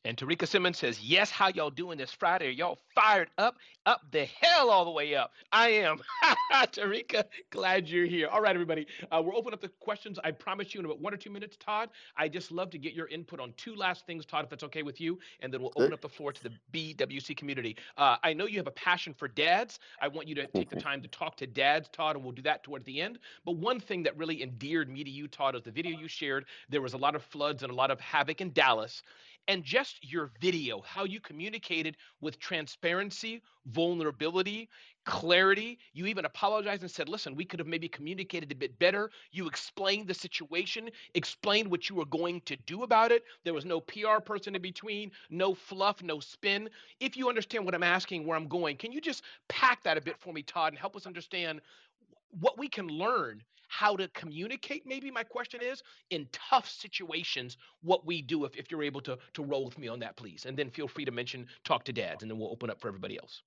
And Tarika Simmons says, Yes, how y'all doing this Friday? Are y'all fired up? Up the hell all the way up. I am. Tarika, glad you're here. All right, everybody. Uh, we're opening up the questions. I promise you in about one or two minutes, Todd. I just love to get your input on two last things, Todd, if that's okay with you. And then we'll open up the floor to the BWC community. Uh, I know you have a passion for dads. I want you to take the time to talk to dads, Todd, and we'll do that toward the end. But one thing that really endeared me to you, Todd, is the video you shared. There was a lot of floods and a lot of havoc in Dallas and just your video, how you communicated with transparency, vulnerability, clarity. You even apologized and said, listen, we could have maybe communicated a bit better. You explained the situation, explained what you were going to do about it. There was no PR person in between, no fluff, no spin. If you understand what I'm asking, where I'm going, can you just pack that a bit for me, Todd, and help us understand what we can learn how to communicate maybe my question is in tough situations what we do if, if you're able to to roll with me on that please and then feel free to mention talk to dads and then we'll open up for everybody else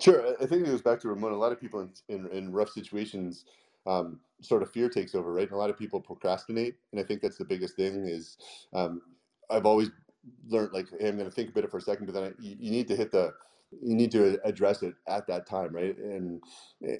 Sure, I think it goes back to Ramon. A lot of people in in, in rough situations, um, sort of fear takes over, right? And a lot of people procrastinate, and I think that's the biggest thing. Is um, I've always learned like, hey, I'm going to think about it for a second, but then I, you, you need to hit the you need to address it at that time, right? And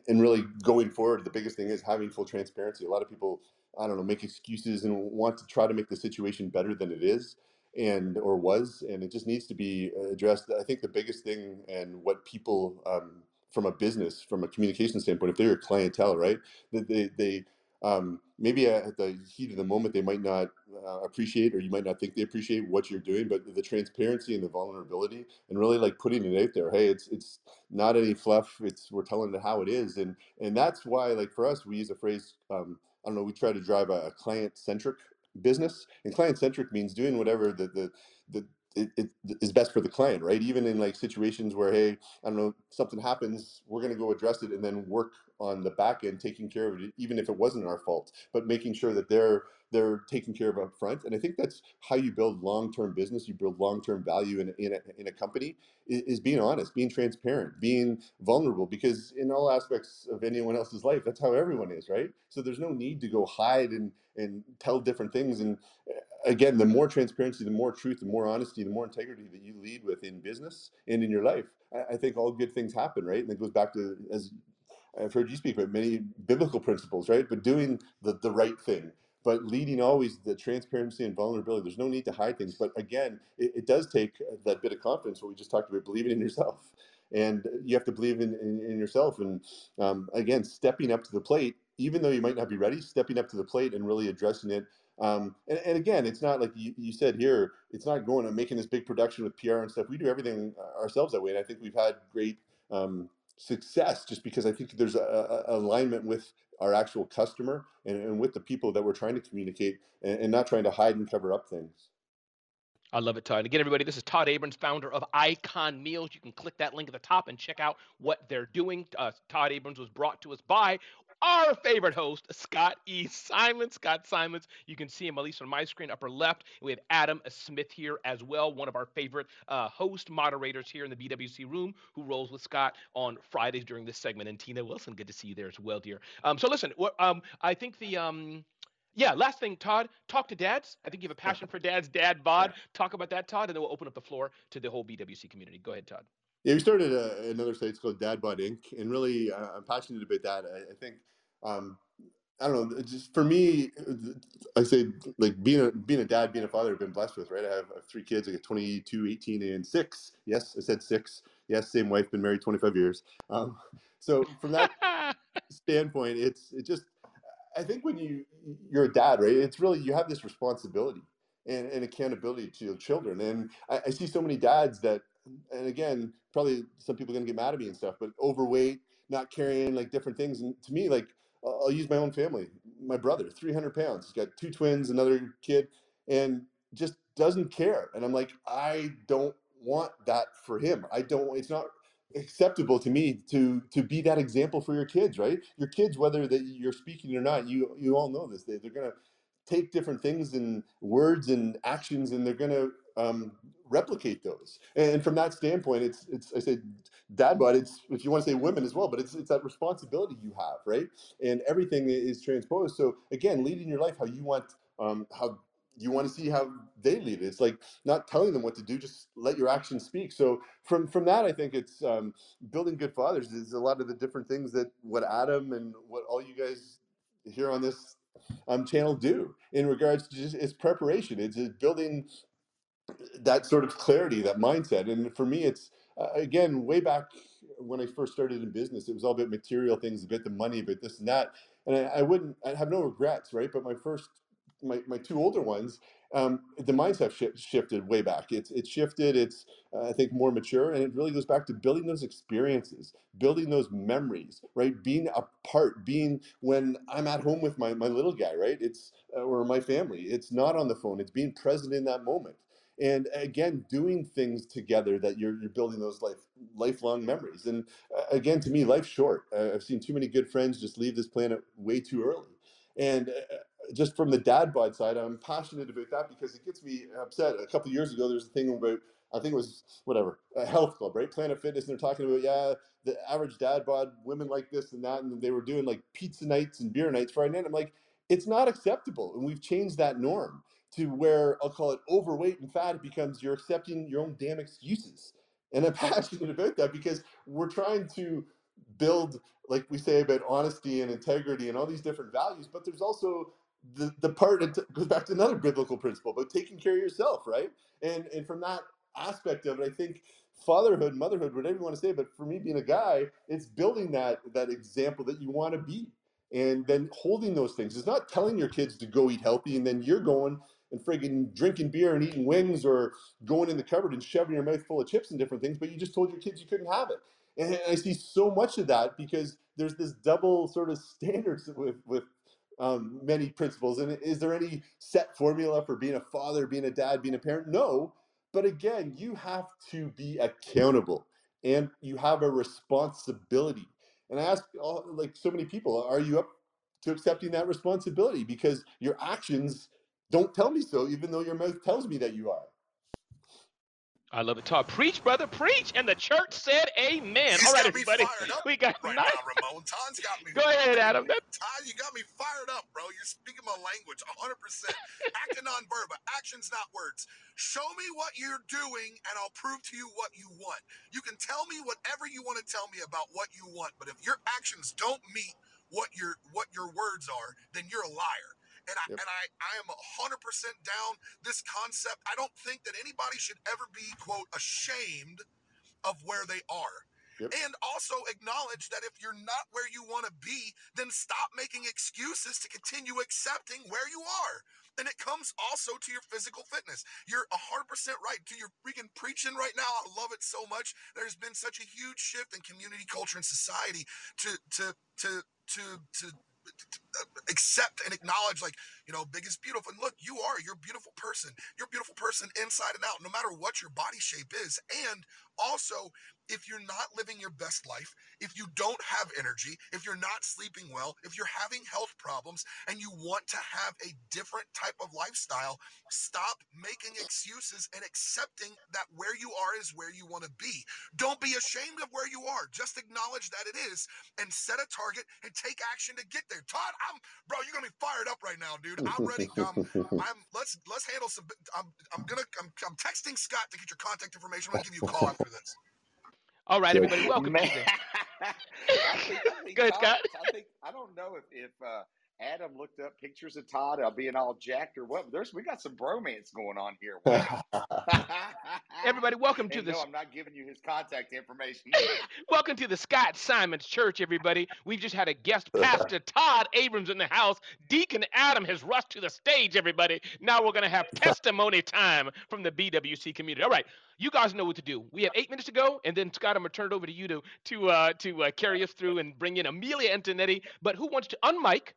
and really going forward, the biggest thing is having full transparency. A lot of people, I don't know, make excuses and want to try to make the situation better than it is and or was, and it just needs to be addressed. I think the biggest thing and what people um, from a business, from a communication standpoint, if they're a clientele, right, that they they um, maybe at the heat of the moment they might not uh, appreciate or you might not think they appreciate what you're doing but the transparency and the vulnerability and really like putting it out there hey it's it's not any fluff it's we're telling it how it is and and that's why like for us we use a phrase um, i don't know we try to drive a, a client centric business and client centric means doing whatever the the the it, it is best for the client, right? Even in like situations where, hey, I don't know, something happens, we're going to go address it and then work on the back end, taking care of it, even if it wasn't our fault, but making sure that they're they're taken care of up front. And I think that's how you build long term business. You build long term value in, in, a, in a company is, is, being honest, being transparent, being vulnerable, because in all aspects of anyone else's life, that's how everyone is, right? So there's no need to go hide and, and tell different things. And eh, again, the more transparency, the more truth, the more honesty, the more integrity that you lead with in business and in your life, I, I think all good things happen, right? And it goes back to, as I've heard you speak about many biblical principles, right? But doing the, the right thing, but leading always the transparency and vulnerability. There's no need to hide things. But again, it, it does take that bit of confidence, what we just talked about, believing in yourself. And you have to believe in, in, in yourself. And um, again, stepping up to the plate, even though you might not be ready, stepping up to the plate and really addressing it. Um, and, and, again, it's not like you, you said here, it's not going and making this big production with PR and stuff. We do everything ourselves that way. And I think we've had great um, success just because I think there's a, a alignment with our actual customer and, and, with the people that we're trying to communicate and, and, not trying to hide and cover up things. I love it, Todd. Again, everybody, this is Todd Abrams, founder of Icon Meals. You can click that link at the top and check out what they're doing. Uh, Todd Abrams was brought to us by our favorite host, Scott E. Simons. Scott Simons, you can see him at least on my screen, upper left. We have Adam Smith here as well, one of our favorite uh, host moderators here in the BWC room, who rolls with Scott on Fridays during this segment. And Tina Wilson, good to see you there as well, dear. Um, so listen, what, um, I think the um, yeah, last thing, Todd, talk to dads. I think you have a passion for dads, dad bod. Talk about that, Todd, and then we'll open up the floor to the whole BWC community. Go ahead, Todd. Yeah, we started a, uh, another site. It's called Dad Bod Inc. And really, uh, I'm passionate about that. I, I think um, I don't know. Just for me, I say like being a being a dad, being a father, I've been blessed with. Right, I have, I have three kids. I got 22, 18, and six. Yes, I said six. Yes, same wife, been married 25 years. Um, so from that standpoint, it's it just. I think when you you're a dad, right? It's really you have this responsibility and, and accountability to your children. And I, I see so many dads that, and again, probably some people are gonna get mad at me and stuff, but overweight, not carrying like different things. And to me, like I'll use my own family. My brother, 300 pounds. He's got two twins, another kid, and just doesn't care. And I'm like, I don't want that for him. I don't. It's not acceptable to me to to be that example for your kids. Right? Your kids, whether that you're speaking or not, you you all know this. They, they're gonna take different things and words and actions, and they're gonna um, replicate those. And from that standpoint, it's it's I say dad bod. It's if you want to say women as well, but it's it's that responsibility you have, right? And everything is transposed. So again, leading your life how you want, um, how you want to see how they lead. It. It's like not telling them what to do, just let your actions speak. So from from that, I think it's um, building good fathers is a lot of the different things that what Adam and what all you guys here on this um, channel do in regards to just its preparation. It's building that sort of clarity, that mindset. And for me, it's uh, again way back when I first started in business, it was all about material things, a bit the money, a bit this and that. And I, I wouldn't, I have no regrets, right? But my first my, my two older ones, um, the mindset sh- shifted way back. It's it's shifted. It's uh, I think more mature, and it really goes back to building those experiences, building those memories, right? Being a part, being when I'm at home with my my little guy, right? It's uh, or my family. It's not on the phone. It's being present in that moment, and again, doing things together that you're you're building those life lifelong memories. And uh, again, to me, life's short. Uh, I've seen too many good friends just leave this planet way too early, and uh, just from the dad bod side, I'm passionate about that because it gets me upset. A couple years ago, there's a thing about I think it was whatever a health club, right? Planet Fitness, and they're talking about yeah, the average dad bod, women like this and that, and they were doing like pizza nights and beer nights Friday night. I'm like, it's not acceptable, and we've changed that norm to where I'll call it overweight and fat. It becomes you're accepting your own damn excuses, and I'm passionate about that because we're trying to build, like we say about honesty and integrity and all these different values, but there's also the, the part that goes back to another biblical principle about taking care of yourself, right? And and from that aspect of it, I think fatherhood, motherhood, whatever you want to say, but for me being a guy, it's building that that example that you want to be. And then holding those things. It's not telling your kids to go eat healthy and then you're going and friggin' drinking beer and eating wings or going in the cupboard and shoving your mouth full of chips and different things, but you just told your kids you couldn't have it. And I see so much of that because there's this double sort of standards with with um, many principles. And is there any set formula for being a father, being a dad, being a parent? No. But again, you have to be accountable and you have a responsibility. And I ask all, like so many people, are you up to accepting that responsibility? Because your actions don't tell me so, even though your mouth tells me that you are. I love it, Todd. Preach, brother, preach. And the church said amen. He's All right, got everybody. fired up We got right nine. now, Ramon. Todd's got me. Go ahead, Adam. That- Todd, you got me fired up, bro. You're speaking my language 100%. Acting on verba, actions, not words. Show me what you're doing, and I'll prove to you what you want. You can tell me whatever you want to tell me about what you want, but if your actions don't meet what your what your words are, then you're a liar. And I Yep. and I, I am hundred percent down this concept. I don't think that anybody should ever be quote ashamed of where they are. Yep. And also acknowledge that if you're not where you want to be, then stop making excuses to continue accepting where you are. And it comes also to your physical fitness. You're 100% right. To your freaking preaching right now, I love it so much. There's been such a huge shift in community culture and society to to to to to, to accept and acknowledge like you know big is beautiful. And look you are you're a beautiful person. You're a beautiful person inside and out no matter what your body shape is. And also if you're not living your best life if you don't have energy if you're not sleeping well if you're having health problems and you want to have a different type of lifestyle stop making excuses and accepting that where you are is where you want to be don't be ashamed of where you are just acknowledge that it is and set a target and take action to get there todd i'm bro you're gonna be fired up right now dude i'm ready um, I'm let's let's handle some. I'm I'm gonna I'm, I'm texting Scott to get your contact information. I'm gonna give you a call after this. All right, everybody. Welcome Man. to I think, I think Go ahead, Scott. I think I don't know if if uh, Adam looked up pictures of Todd uh, being all jacked or what. There's we got some bromance going on here. everybody. Welcome to and this. no, I'm not giving you his contact information. Welcome to the Scott Simons Church, everybody. We've just had a guest pastor, Todd Abrams, in the house. Deacon Adam has rushed to the stage, everybody. Now we're going to have testimony time from the BWC community. All right, you guys know what to do. We have eight minutes to go, and then Scott, I'm going to turn it over to you to to uh, to uh, carry us through and bring in Amelia Antonetti. But who wants to unmic?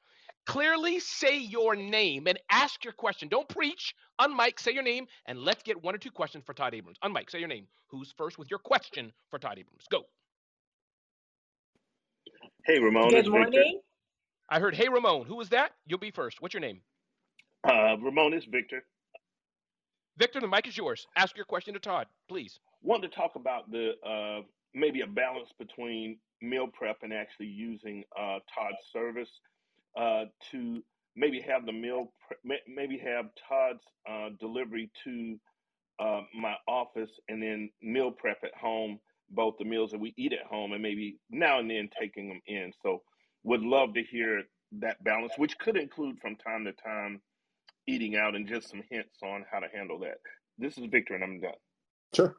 Clearly say your name and ask your question. Don't preach. Unmic, say your name, and let's get one or two questions for Todd Abrams. Unmic, say your name. Who's first with your question for Todd Abrams? Go. Hey, Ramon. Good it's Victor. morning. I heard, hey, Ramon. Who was that? You'll be first. What's your name? Uh, Ramon, it's Victor. Victor, the mic is yours. Ask your question to Todd, please. Wanted to talk about the uh, maybe a balance between meal prep and actually using uh, Todd's service uh, to maybe have the meal maybe have Todd's uh, delivery to uh, my office and then meal prep at home, both the meals that we eat at home and maybe now and then taking them in. So would love to hear that balance, which could include from time to time eating out and just some hints on how to handle that. This is Victor, and I'm done. Sure.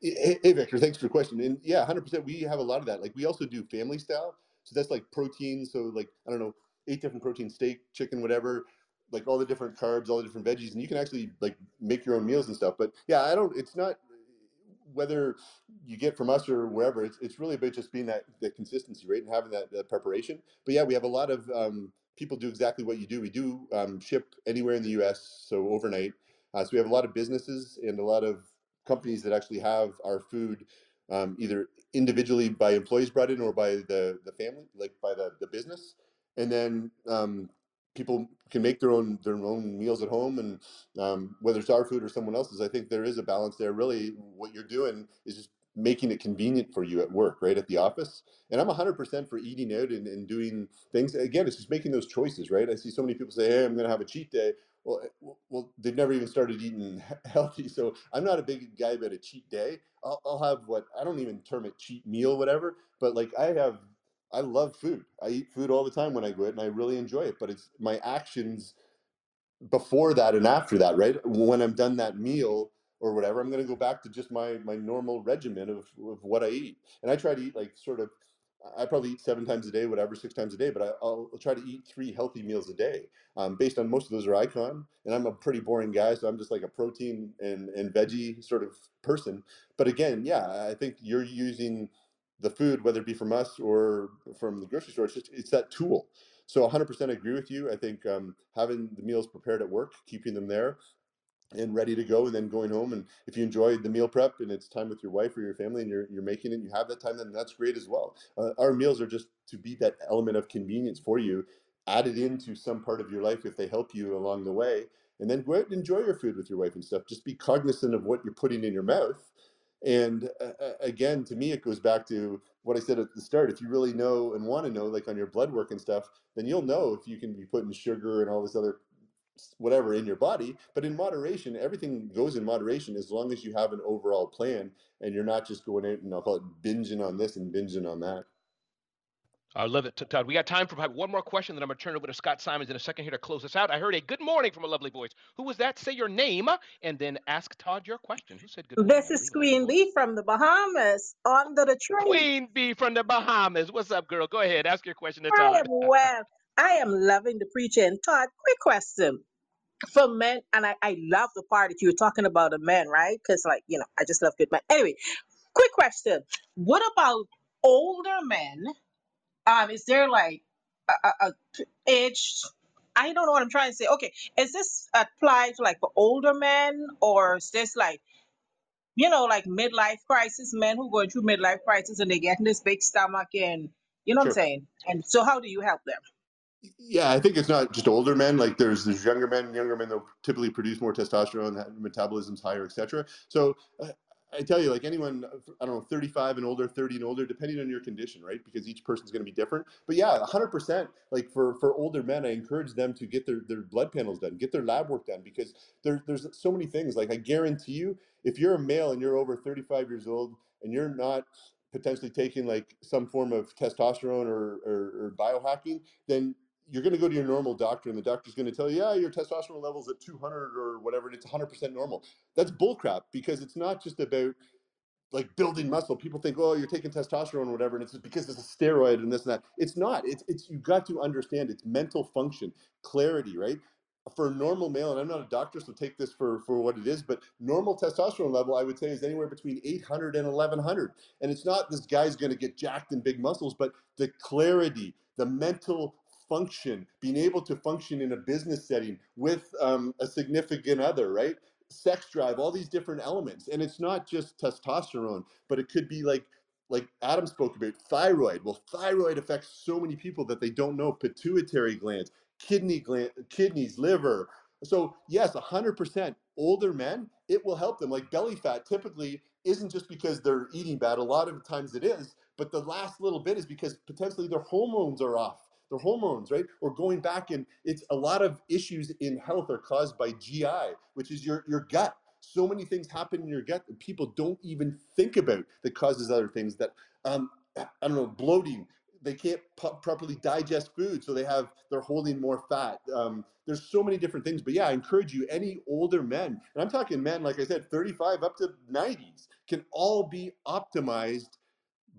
Hey, Victor, thanks for the question. And yeah, 100%. We have a lot of that. Like, we also do family style. So that's like protein. So, like, I don't know, eight different protein steak, chicken, whatever. like all the different carbs, all the different veggies, and you can actually like make your own meals and stuff. But yeah, I don't. It's not whether you get from us or wherever. It's it's really about just being that the consistency, right, and having that, that preparation. But yeah, we have a lot of um, people do exactly what you do. We do um, ship anywhere in the U.S. so overnight. Uh, so we have a lot of businesses and a lot of companies that actually have our food um, either individually by employees brought in or by the the family, like by the the business, and then um, people can make their own their own meals at home and um, whether it's our food or someone else's i think there is a balance there. Really what you're doing is just making it convenient for you at work right at the office. And i'm 100% for eating out and, and doing things. Again it's just making those choices right? I see so many people say hey i'm going to have a cheat day. Well, eh, well, they've never even started eating healthy. So I'm not a big guy about a cheat day. I'll, I'll have what I don't even term it cheat meal, whatever. But like I have I love food. I eat food all the time when I go out and I really enjoy it. But it's my actions before that and after that, right? When I'm done that meal or whatever, I'm going to go back to just my my normal regimen of, of what I eat. And I try to eat like sort of I probably eat seven times a day, whatever, six times a day, but I, will try to eat three healthy meals a day. Um, based on most of those are icon, and I'm a pretty boring guy, so I'm just like a protein and, and veggie sort of person. But again, yeah, I think you're using the food, whether it be from us or from the grocery store. It's just it's that tool. So 100% agree with you. I think um, having the meals prepared at work, keeping them there, and ready to go and then going home and if you enjoy the meal prep and it's time with your wife or your family and you're, you're making it and you have that time then that's great as well. Uh, our meals are just to be that element of convenience for you added into some part of your life if they help you along the way and then go out and enjoy your food with your wife and stuff. Just be cognizant of what you're putting in your mouth and uh, uh again to me it goes back to what i said at the start if you really know and want to know like on your blood work and stuff then you'll know if you can be putting sugar and all this other whatever in your body but in moderation everything goes in moderation as long as you have an overall plan and you're not just going out and i'll call it binging on this and binging on that I love it, Todd. We got time for one more question, then I'm going to turn it over to Scott Simons in a second here to close us out. I heard a good morning from a lovely voice. Who was that? Say your name uh, and then ask Todd your question. Who said good morning? This is Queen Bee from the Bahamas under the tree. Queen Bee from the Bahamas. What's up, girl? Go ahead. Ask your question to Todd. I am well. I am loving the preacher and Todd, quick question for men, and I, I love the part that you were talking about the men, right? Because, like, you know, I just love good men. Anyway, quick question. What about older men? Um, is there like a, a, a age? I don't know what I'm trying to say. Okay, is this applied to like for older men, or is this like you know like midlife crisis men who going through midlife crisis and they getting this big stomach and you know what I'm saying? And so, how do you help them? Yeah, I think it's not just older men. Like there's there's younger men, younger men that typically produce more testosterone, metabolism's higher, etc. So uh, I tell you, like anyone, I don't know, 35 and older, 30 and older, depending on your condition, right? Because each person's going to be different. But yeah, 100%. Like for for older men, I encourage them to get their their blood panels done, get their lab work done, because there, there's so many things. Like I guarantee you, if you're a male and you're over 35 years old and you're not potentially taking like some form of testosterone or, or, or biohacking, then you're going to go to your normal doctor and the doctor's going to tell you, yeah, your testosterone level's at 200 or whatever, and it's 100% normal. That's bullcrap because it's not just about like building muscle. People think, oh, you're taking testosterone or whatever, and it's because it's a steroid and this and that. It's not. It's it's you've got to understand it's mental function, clarity, right? For a normal male, and I'm not a doctor, so take this for for what it is, but normal testosterone level, I would say, is anywhere between 800 and 1100. And it's not this guy's going to get jacked and big muscles, but the clarity, the mental function, being able to function in a business setting with um, a significant other, right? Sex drive, all these different elements. And it's not just testosterone, but it could be like like Adam spoke about thyroid. Well, thyroid affects so many people that they don't know pituitary glands, kidney gland, kidneys, liver. So yes, 100% older men, it will help them. Like belly fat typically isn't just because they're eating bad. A lot of times it is, but the last little bit is because potentially their hormones are off their hormones, right? Or going back and it's a lot of issues in health are caused by GI, which is your, your gut. So many things happen in your gut that people don't even think about that causes other things that, um, I don't know, bloating, they can't properly digest food, so they have they're holding more fat. Um, there's so many different things, but yeah, I encourage you. Any older men, and I'm talking men, like I said, 35 up to 90s, can all be optimized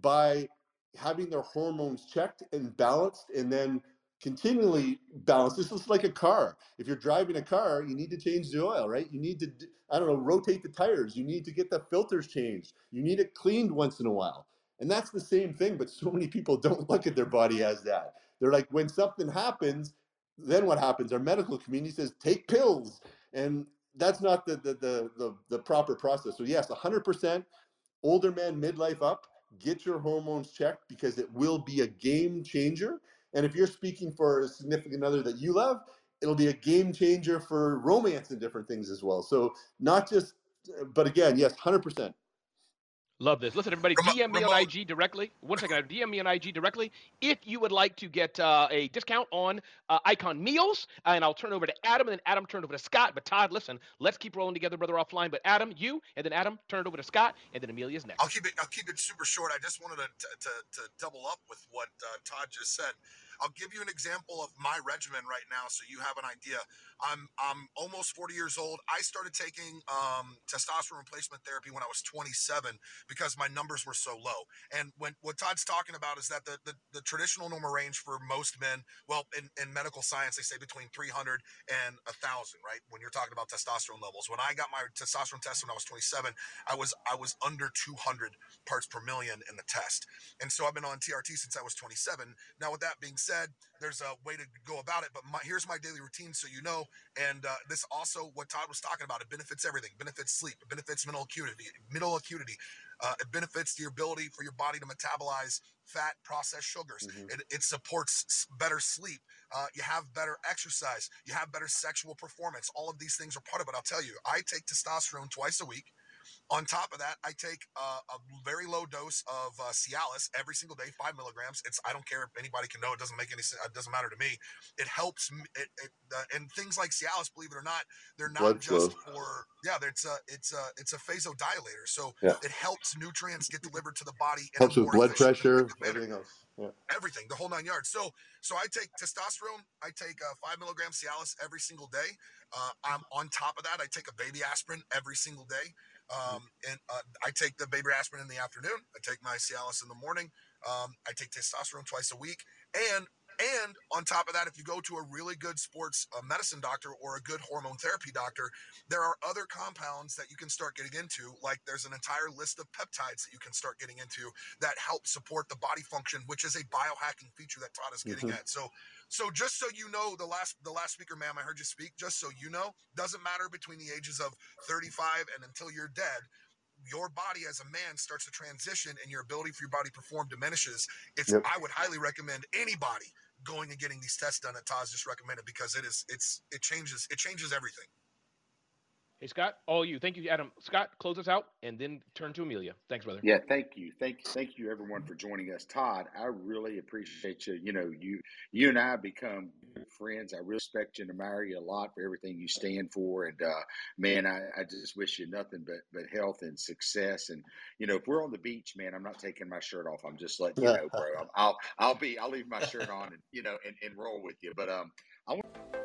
by having their hormones checked and balanced and then continually balance. This is like a car. If you're driving a car, you need to change the oil, right? You need to, I don't know, rotate the tires. You need to get the filters changed. You need it cleaned once in a while. And that's the same thing, but so many people don't look at their body as that. They're like, when something happens, then what happens? Our medical community says, take pills. And that's not the the the the, the proper process. So yes, 100% older man midlife up, get your hormones checked because it will be a game changer. And if you're speaking for a significant other that you love, it'll be a game changer for romance and different things as well. So not just, but again, yes, 100%. Love this. Listen, everybody, DM me on IG directly. One second, DM me on IG directly if you would like to get uh, a discount on uh, Icon Meals, and I'll turn over to Adam, and then Adam turn over to Scott. But Todd, listen, let's keep rolling together, brother, offline. But Adam, you, and then Adam, turn it over to Scott, and then Amelia's next. I'll keep it. I'll keep it super short. I just wanted to to, to double up with what uh, Todd just said. I'll give you an example of my regimen right now, so you have an idea. I'm I'm almost 40 years old. I started taking um, testosterone replacement therapy when I was 27 because my numbers were so low. And when what Todd's talking about is that the the, the traditional normal range for most men, well, in, in medical science, they say between 300 and a thousand, right? When you're talking about testosterone levels. When I got my testosterone test when I was 27, I was I was under 200 parts per million in the test. And so I've been on TRT since I was 27. Now, with that being said, there's a way to go about it. But my, here's my daily routine, so you know. And uh, this also, what Todd was talking about, it benefits everything. It benefits sleep. It benefits mental acuity. Mental acuity. Uh, it benefits the ability for your body to metabolize fat, processed sugars. Mm-hmm. It, it, supports better sleep. Uh, you have better exercise. You have better sexual performance. All of these things are part of it. I'll tell you, I take testosterone twice a week. On top of that, I take uh, a very low dose of uh, Cialis every single day, five milligrams. It's I don't care if anybody can know. It doesn't make any sense. It doesn't matter to me. It helps. It, it, uh, and things like Cialis, believe it or not, they're not Blood just flow. for yeah. It's a it's a it's a vasodilator. So yeah. it helps nutrients get delivered to the body. helps with blood pressure, everything else. Yeah. Everything, the whole nine yards. So, so I take testosterone. I take uh, five milligrams Cialis every single day. Uh, I'm on top of that. I take a baby aspirin every single day. Um, and uh, I take the baby aspirin in the afternoon. I take my Cialis in the morning. Um, I take testosterone twice a week. And and on top of that, if you go to a really good sports uh, medicine doctor or a good hormone therapy doctor, there are other compounds that you can start getting into. Like there's an entire list of peptides that you can start getting into that help support the body function, which is a biohacking feature that Todd is getting mm-hmm. at. So so just so you know, the last the last speaker, ma'am, I heard you speak. Just so you know, doesn't matter between the ages of 35 and until you're dead. Your body as a man starts to transition, and your ability for your body to perform diminishes. It's yep. I would highly recommend anybody going and getting these tests done that Todd's just recommended because it is it's it changes it changes everything. Hey Scott, all you. Thank you, Adam. Scott, close us out and then turn to Amelia. Thanks, brother. Yeah, thank you. Thank thank you everyone for joining us. Todd, I really appreciate you. You know, you you and I become friends. I respect you and admire you a lot for everything you stand for. And uh, man, I, I just wish you nothing but but health and success. And you know, if we're on the beach, man, I'm not taking my shirt off. I'm just letting you know, bro. I'll I'll be I'll leave my shirt on and you know and, and roll with you. But um I want